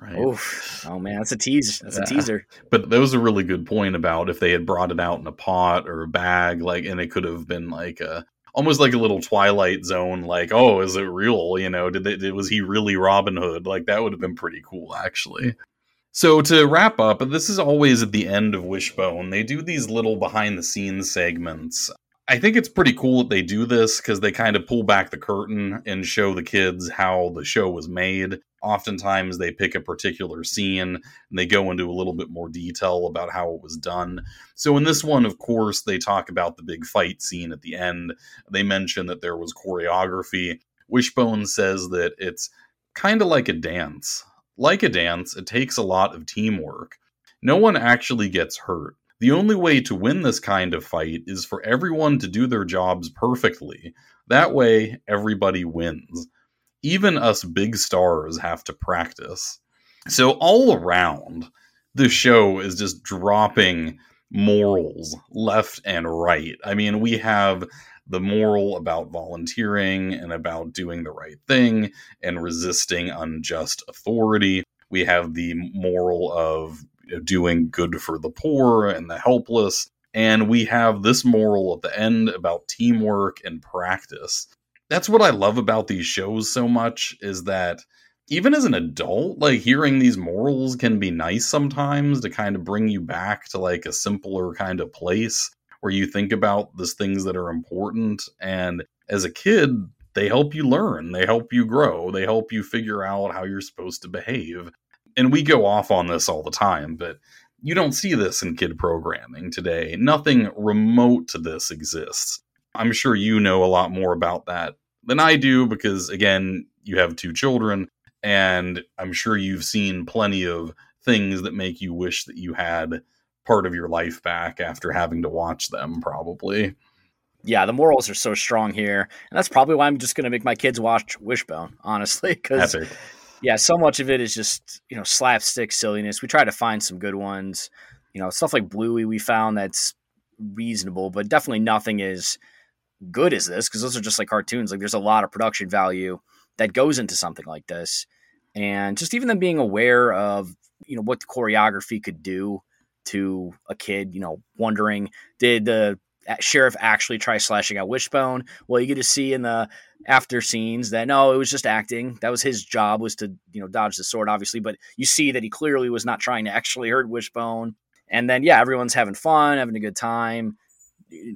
right? Oof. Oh man, that's a tease. That's Yeah. a teaser. But that was a really good point about if they had brought it out in a pot or a bag, like, and it could have been like a almost like a little Twilight Zone, like, oh, is it real? You know, did they, did, was he really Robin Hood? Like, that would have been pretty cool, actually. So to wrap up, this is always at the end of Wishbone. They do these little behind the scenes segments. I think it's pretty cool that they do this because they kind of pull back the curtain and show the kids how the show was made. Oftentimes, they pick a particular scene and they go into a little bit more detail about how it was done. So, in this one, of course, they talk about the big fight scene at the end. They mention that there was choreography. Wishbone says that it's kind of like a dance. Like a dance, it takes a lot of teamwork. No one actually gets hurt. The only way to win this kind of fight is for everyone to do their jobs perfectly. That way, everybody wins. Even us big stars have to practice. So, all around, the show is just dropping morals left and right. I mean, we have the moral about volunteering and about doing the right thing and resisting unjust authority. We have the moral of doing good for the poor and the helpless. And we have this moral at the end about teamwork and practice. That's what I love about these shows so much is that even as an adult, like hearing these morals can be nice sometimes to kind of bring you back to like a simpler kind of place where you think about these things that are important. And as a kid, they help you learn, they help you grow, they help you figure out how you're supposed to behave. And we go off on this all the time, but you don't see this in kid programming today. Nothing remote to this exists. I'm sure you know a lot more about that than I do because, again, you have two children, and I'm sure you've seen plenty of things that make you wish that you had part of your life back after having to watch them, probably. Yeah, the morals are so strong here, and that's probably why I'm just going to make my kids watch Wishbone, honestly, because. Yeah, so much of it is just you know slapstick silliness. We try to find some good ones, you know, stuff like Bluey. We found that's reasonable, but definitely nothing as good as this because those are just like cartoons. Like there's a lot of production value that goes into something like this, and just even them being aware of you know what the choreography could do to a kid. You know, wondering did the sheriff actually try slashing out Wishbone? Well, you get to see in the after scenes that no, it was just acting. That was his job was to you know dodge the sword, obviously, but you see that he clearly was not trying to actually hurt Wishbone. And then yeah, everyone's having fun, having a good time.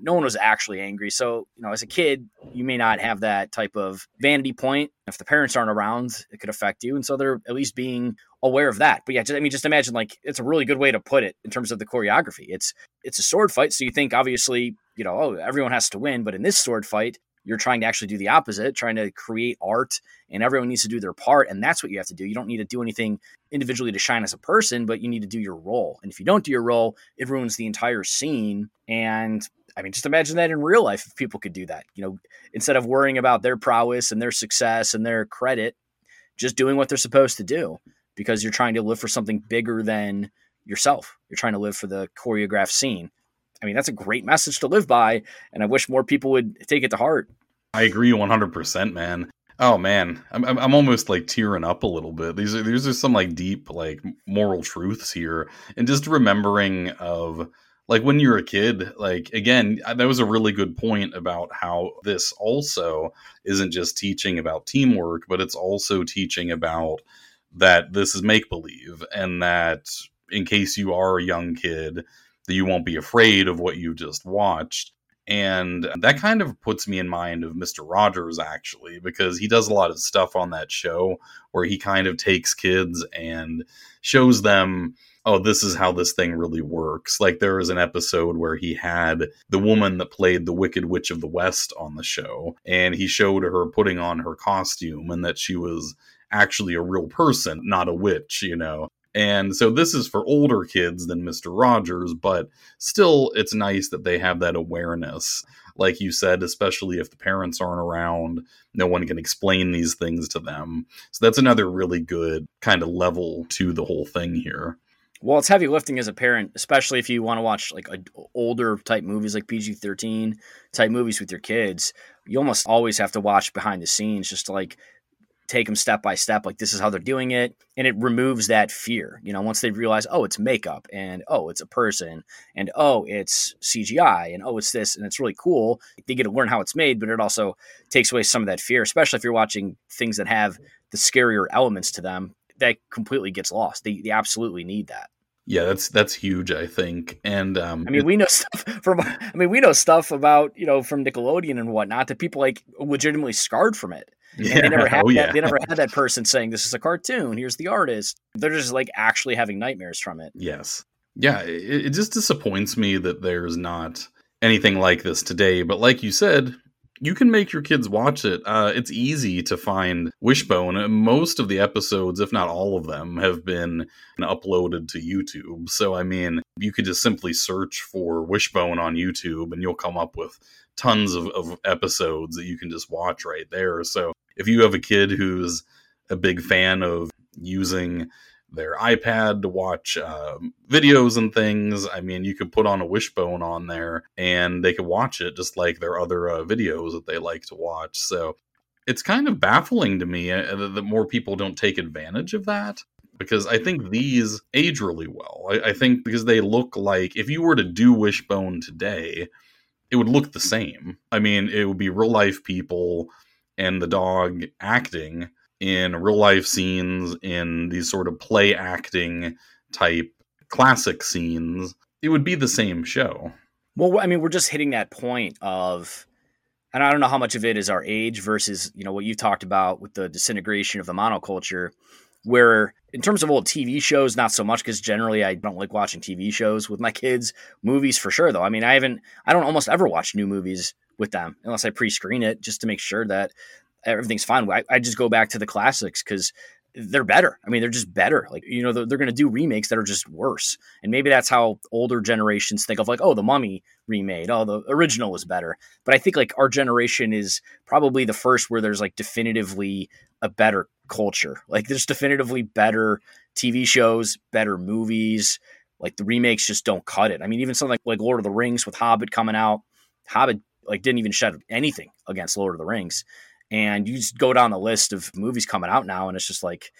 No one was actually angry. So you know, as a kid, you may not have that type of vanity point. If the parents aren't around, it could affect you, and so they're at least being aware of that. But yeah, just, I mean, just imagine like it's a really good way to put it in terms of the choreography. It's it's a sword fight, so you think obviously you know oh everyone has to win, but in this sword fight, you're trying to actually do the opposite, trying to create art, and everyone needs to do their part, and that's what you have to do. You don't need to do anything individually to shine as a person, but you need to do your role. And if you don't do your role, it ruins the entire scene. And I mean, just imagine that in real life if people could do that. You know, instead of worrying about their prowess and their success and their credit, just doing what they're supposed to do because you're trying to live for something bigger than yourself. You're trying to live for the choreographed scene. I mean, that's a great message to live by, and I wish more people would take it to heart. I agree 100%, man. Oh man, I'm, I'm almost like tearing up a little bit. These are these are some like deep like moral truths here, and just remembering of like when you're a kid. Like again, that was a really good point about how this also isn't just teaching about teamwork, but it's also teaching about that this is make believe, and that in case you are a young kid, that you won't be afraid of what you just watched And that kind of puts me in mind of Mr. Rogers, actually, because he does a lot of stuff on that show where he kind of takes kids and shows them, oh, this is how this thing really works. Like there was an episode where he had the woman that played the Wicked Witch of the West on the show, and he showed her putting on her costume and that she was actually a real person, not a witch, you know. And so this is for older kids than Mr. Rogers, but still, it's nice that they have that awareness. Like you said, especially if the parents aren't around, no one can explain these things to them. So that's another really good kind of level to the whole thing here. Well, it's heavy lifting as a parent, especially if you want to watch like a, older type movies like PG 13 type movies with your kids. You almost always have to watch behind the scenes just to like take them step by step like this is how they're doing it and it removes that fear you know once they realize oh it's makeup and oh it's a person and oh it's cgi and oh it's this and it's really cool they get to learn how it's made but it also takes away some of that fear especially if you're watching things that have the scarier elements to them that completely gets lost they, they absolutely need that yeah, that's that's huge, I think. And um, I mean, we know stuff from. I mean, we know stuff about you know from Nickelodeon and whatnot that people like legitimately scarred from it. Yeah. And they never had oh, that. yeah. They never had that person saying this is a cartoon. Here's the artist. They're just like actually having nightmares from it. Yes. Yeah. It, it just disappoints me that there's not anything like this today. But like you said, you can make your kids watch it. Uh, it's easy to find Wishbone. Most of the episodes, if not all of them, have been uploaded to YouTube. So, I mean, you could just simply search for Wishbone on YouTube and you'll come up with tons of, of episodes that you can just watch right there. So, if you have a kid who's a big fan of using their iPad to watch uh, videos and things. I mean, you could put on a wishbone on there and they could watch it just like their other uh, videos that they like to watch. So it's kind of baffling to me uh, that more people don't take advantage of that because I think these age really well. I, I think because they look like if you were to do wishbone today, it would look the same. I mean, it would be real life people and the dog acting in real life scenes, in these sort of play acting type classic scenes, it would be the same show. Well, I mean, we're just hitting that point of, and I don't know how much of it is our age versus, you know, what you talked about with the disintegration of the monoculture, where in terms of old TV shows, not so much because generally I don't like watching TV shows with my kids. Movies for sure, though. I mean, I haven't, I don't almost ever watch new movies with them unless I pre screen it just to make sure that everything's fine. I, I just go back to the classics because they're better. I mean, they're just better. Like, you know, they're, they're going to do remakes that are just worse. And maybe that's how older generations think of like, oh, the mummy remade. Oh, the original was better. But I think like our generation is probably the first where there's like definitively a better culture. Like there's definitively better TV shows, better movies. Like the remakes just don't cut it. I mean, even something like, like Lord of the Rings with Hobbit coming out, Hobbit like didn't even shed anything against Lord of the Rings. And you just go down the list of movies coming out now, and it's just like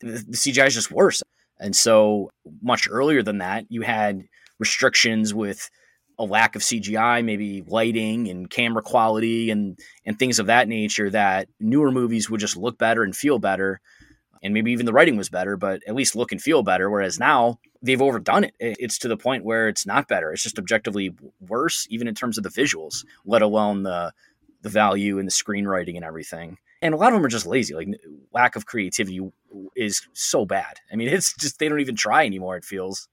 the, CGI is just worse. And so much earlier than that, you had restrictions with a lack of CGI, maybe lighting and camera quality and and things of that nature that newer movies would just look better and feel better. And maybe even the writing was better, but at least look and feel better. Whereas now they've overdone it. It's to the point where it's not better. It's just objectively worse, even in terms of the visuals, let alone the the value and the screenwriting and everything. And a lot of them are just lazy. Like lack of creativity is so bad. I mean, it's just they don't even try anymore. It feels.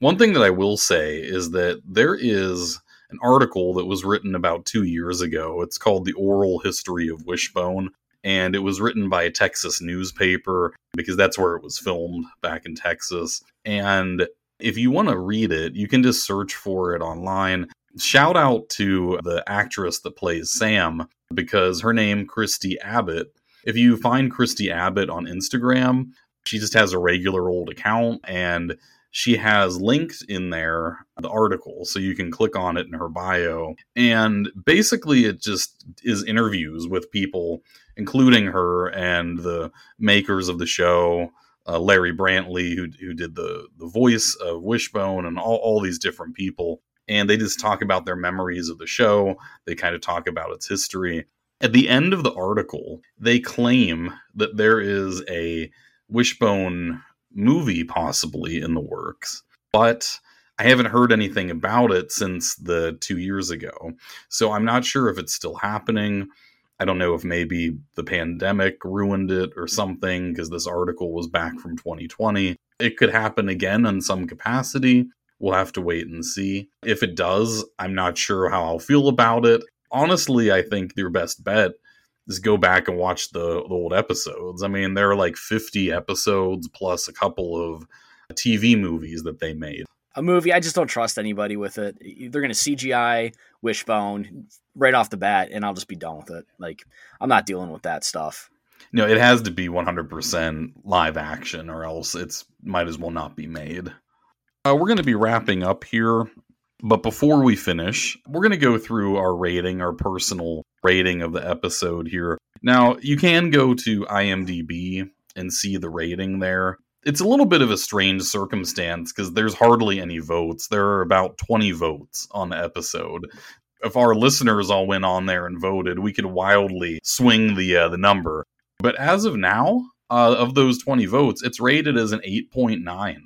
One thing that I will say is that there is an article that was written about two years ago. It's called The Oral History of Wishbone. And it was written by a Texas newspaper because that's where it was filmed back in Texas. And if you want to read it, you can just search for it online shout out to the actress that plays Sam because her name Christie Abbott. If you find Christie Abbott on Instagram, she just has a regular old account and she has linked in there the article so you can click on it in her bio and basically it just is interviews with people including her and the makers of the show uh, Larry Brantley who, who did the the voice of Wishbone and all, all these different people and they just talk about their memories of the show. They kind of talk about its history. At the end of the article, they claim that there is a Wishbone movie possibly in the works, but I haven't heard anything about it since the two years ago. So I'm not sure if it's still happening. I don't know if maybe the pandemic ruined it or something because this article was back from 2020. It could happen again in some capacity. We'll have to wait and see. If it does, I'm not sure how I'll feel about it. Honestly, I think your best bet is go back and watch the, the old episodes. I mean, there are like 50 episodes plus a couple of TV movies that they made a movie. I just don't trust anybody with it. They're going to CGI Wishbone right off the bat, and I'll just be done with it. Like I'm not dealing with that stuff. No, it has to be 100% live action, or else it's might as well not be made. Uh, we're going to be wrapping up here, but before we finish, we're going to go through our rating, our personal rating of the episode here. Now, you can go to IMDb and see the rating there it's a little bit of a strange circumstance because there's hardly any votes. There are about 20 votes on the episode. If our listeners all went on there and voted, we could wildly swing the uh, the number. But as of now, uh, of those 20 votes, it's rated as an 8.9,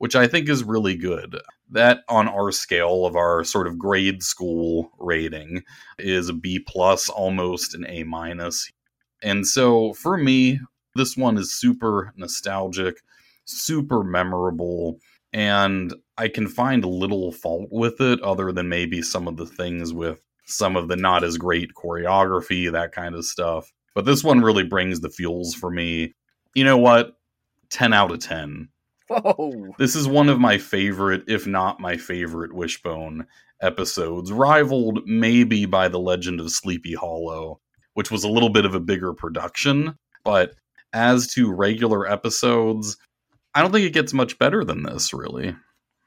which I think is really good. That on our scale of our sort of grade school rating is a B plus, almost an A minus. And so for me, this one is super nostalgic super memorable and I can find little fault with it other than maybe some of the things with some of the not as great choreography, that kind of stuff. But this one really brings the fuels for me. You know what? 10 out of 10. Whoa. This is one of my favorite, if not my favorite, Wishbone episodes, rivaled maybe by The Legend of Sleepy Hollow, which was a little bit of a bigger production. But as to regular episodes, I don't think it gets much better than this, really.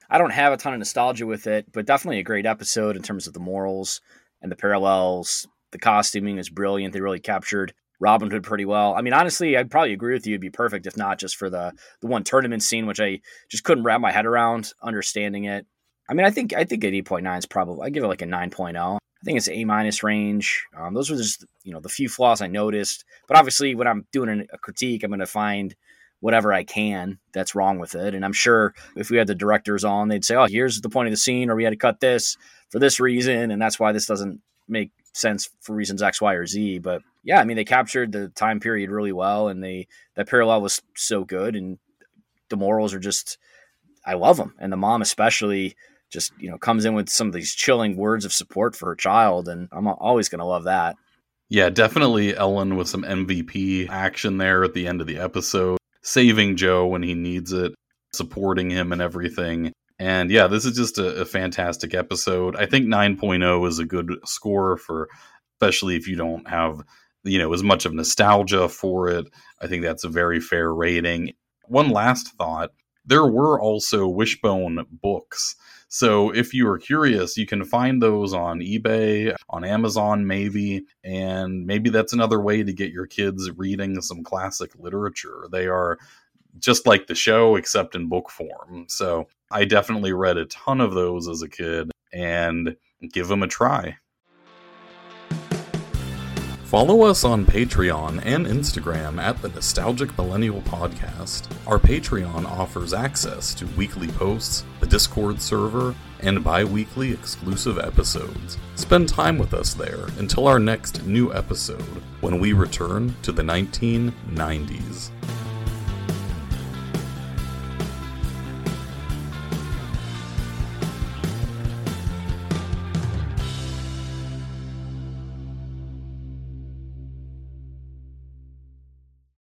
I don't have a ton of nostalgia with it, but definitely a great episode in terms of the morals and the parallels. The costuming is brilliant. They really captured Robin Hood pretty well. I mean, honestly, I'd probably agree with you. It'd be perfect if not just for the the one tournament scene, which I just couldn't wrap my head around understanding it. I mean, I think I think an eight point nine is probably I give it like a nine oh. I think it's A minus range. Um, those were just you know the few flaws I noticed. But obviously, when I'm doing a critique, I'm going to find whatever I can that's wrong with it. And I'm sure if we had the directors on, they'd say, oh, here's the point of the scene, or we had to cut this for this reason. And that's why this doesn't make sense for reasons X, Y, or Z. But yeah, I mean, they captured the time period really well, and they that parallel was so good. And the morals are just, I love them. And the mom, especially, just, you know, comes in with some of these chilling words of support for her child. And I'm always going to love that. Yeah, definitely Ellen with some MVP action there at the end of the episode saving Joe when he needs it, supporting him and everything. And yeah, this is just a, a fantastic episode. I think 9.0 is a good score for, especially if you don't have, you know, as much of nostalgia for it. I think that's a very fair rating. One last thought there were also Wishbone books. So if you are curious, you can find those on eBay, on Amazon, maybe, and maybe that's another way to get your kids reading some classic literature. They are just like the show, except in book form. So I definitely read a ton of those as a kid and give them a try. Follow us on Patreon and Instagram at the Nostalgic Millennial Podcast. Our Patreon offers access to weekly posts, the Discord server, and bi weekly exclusive episodes. Spend time with us there until our next new episode when we return to the 1990s.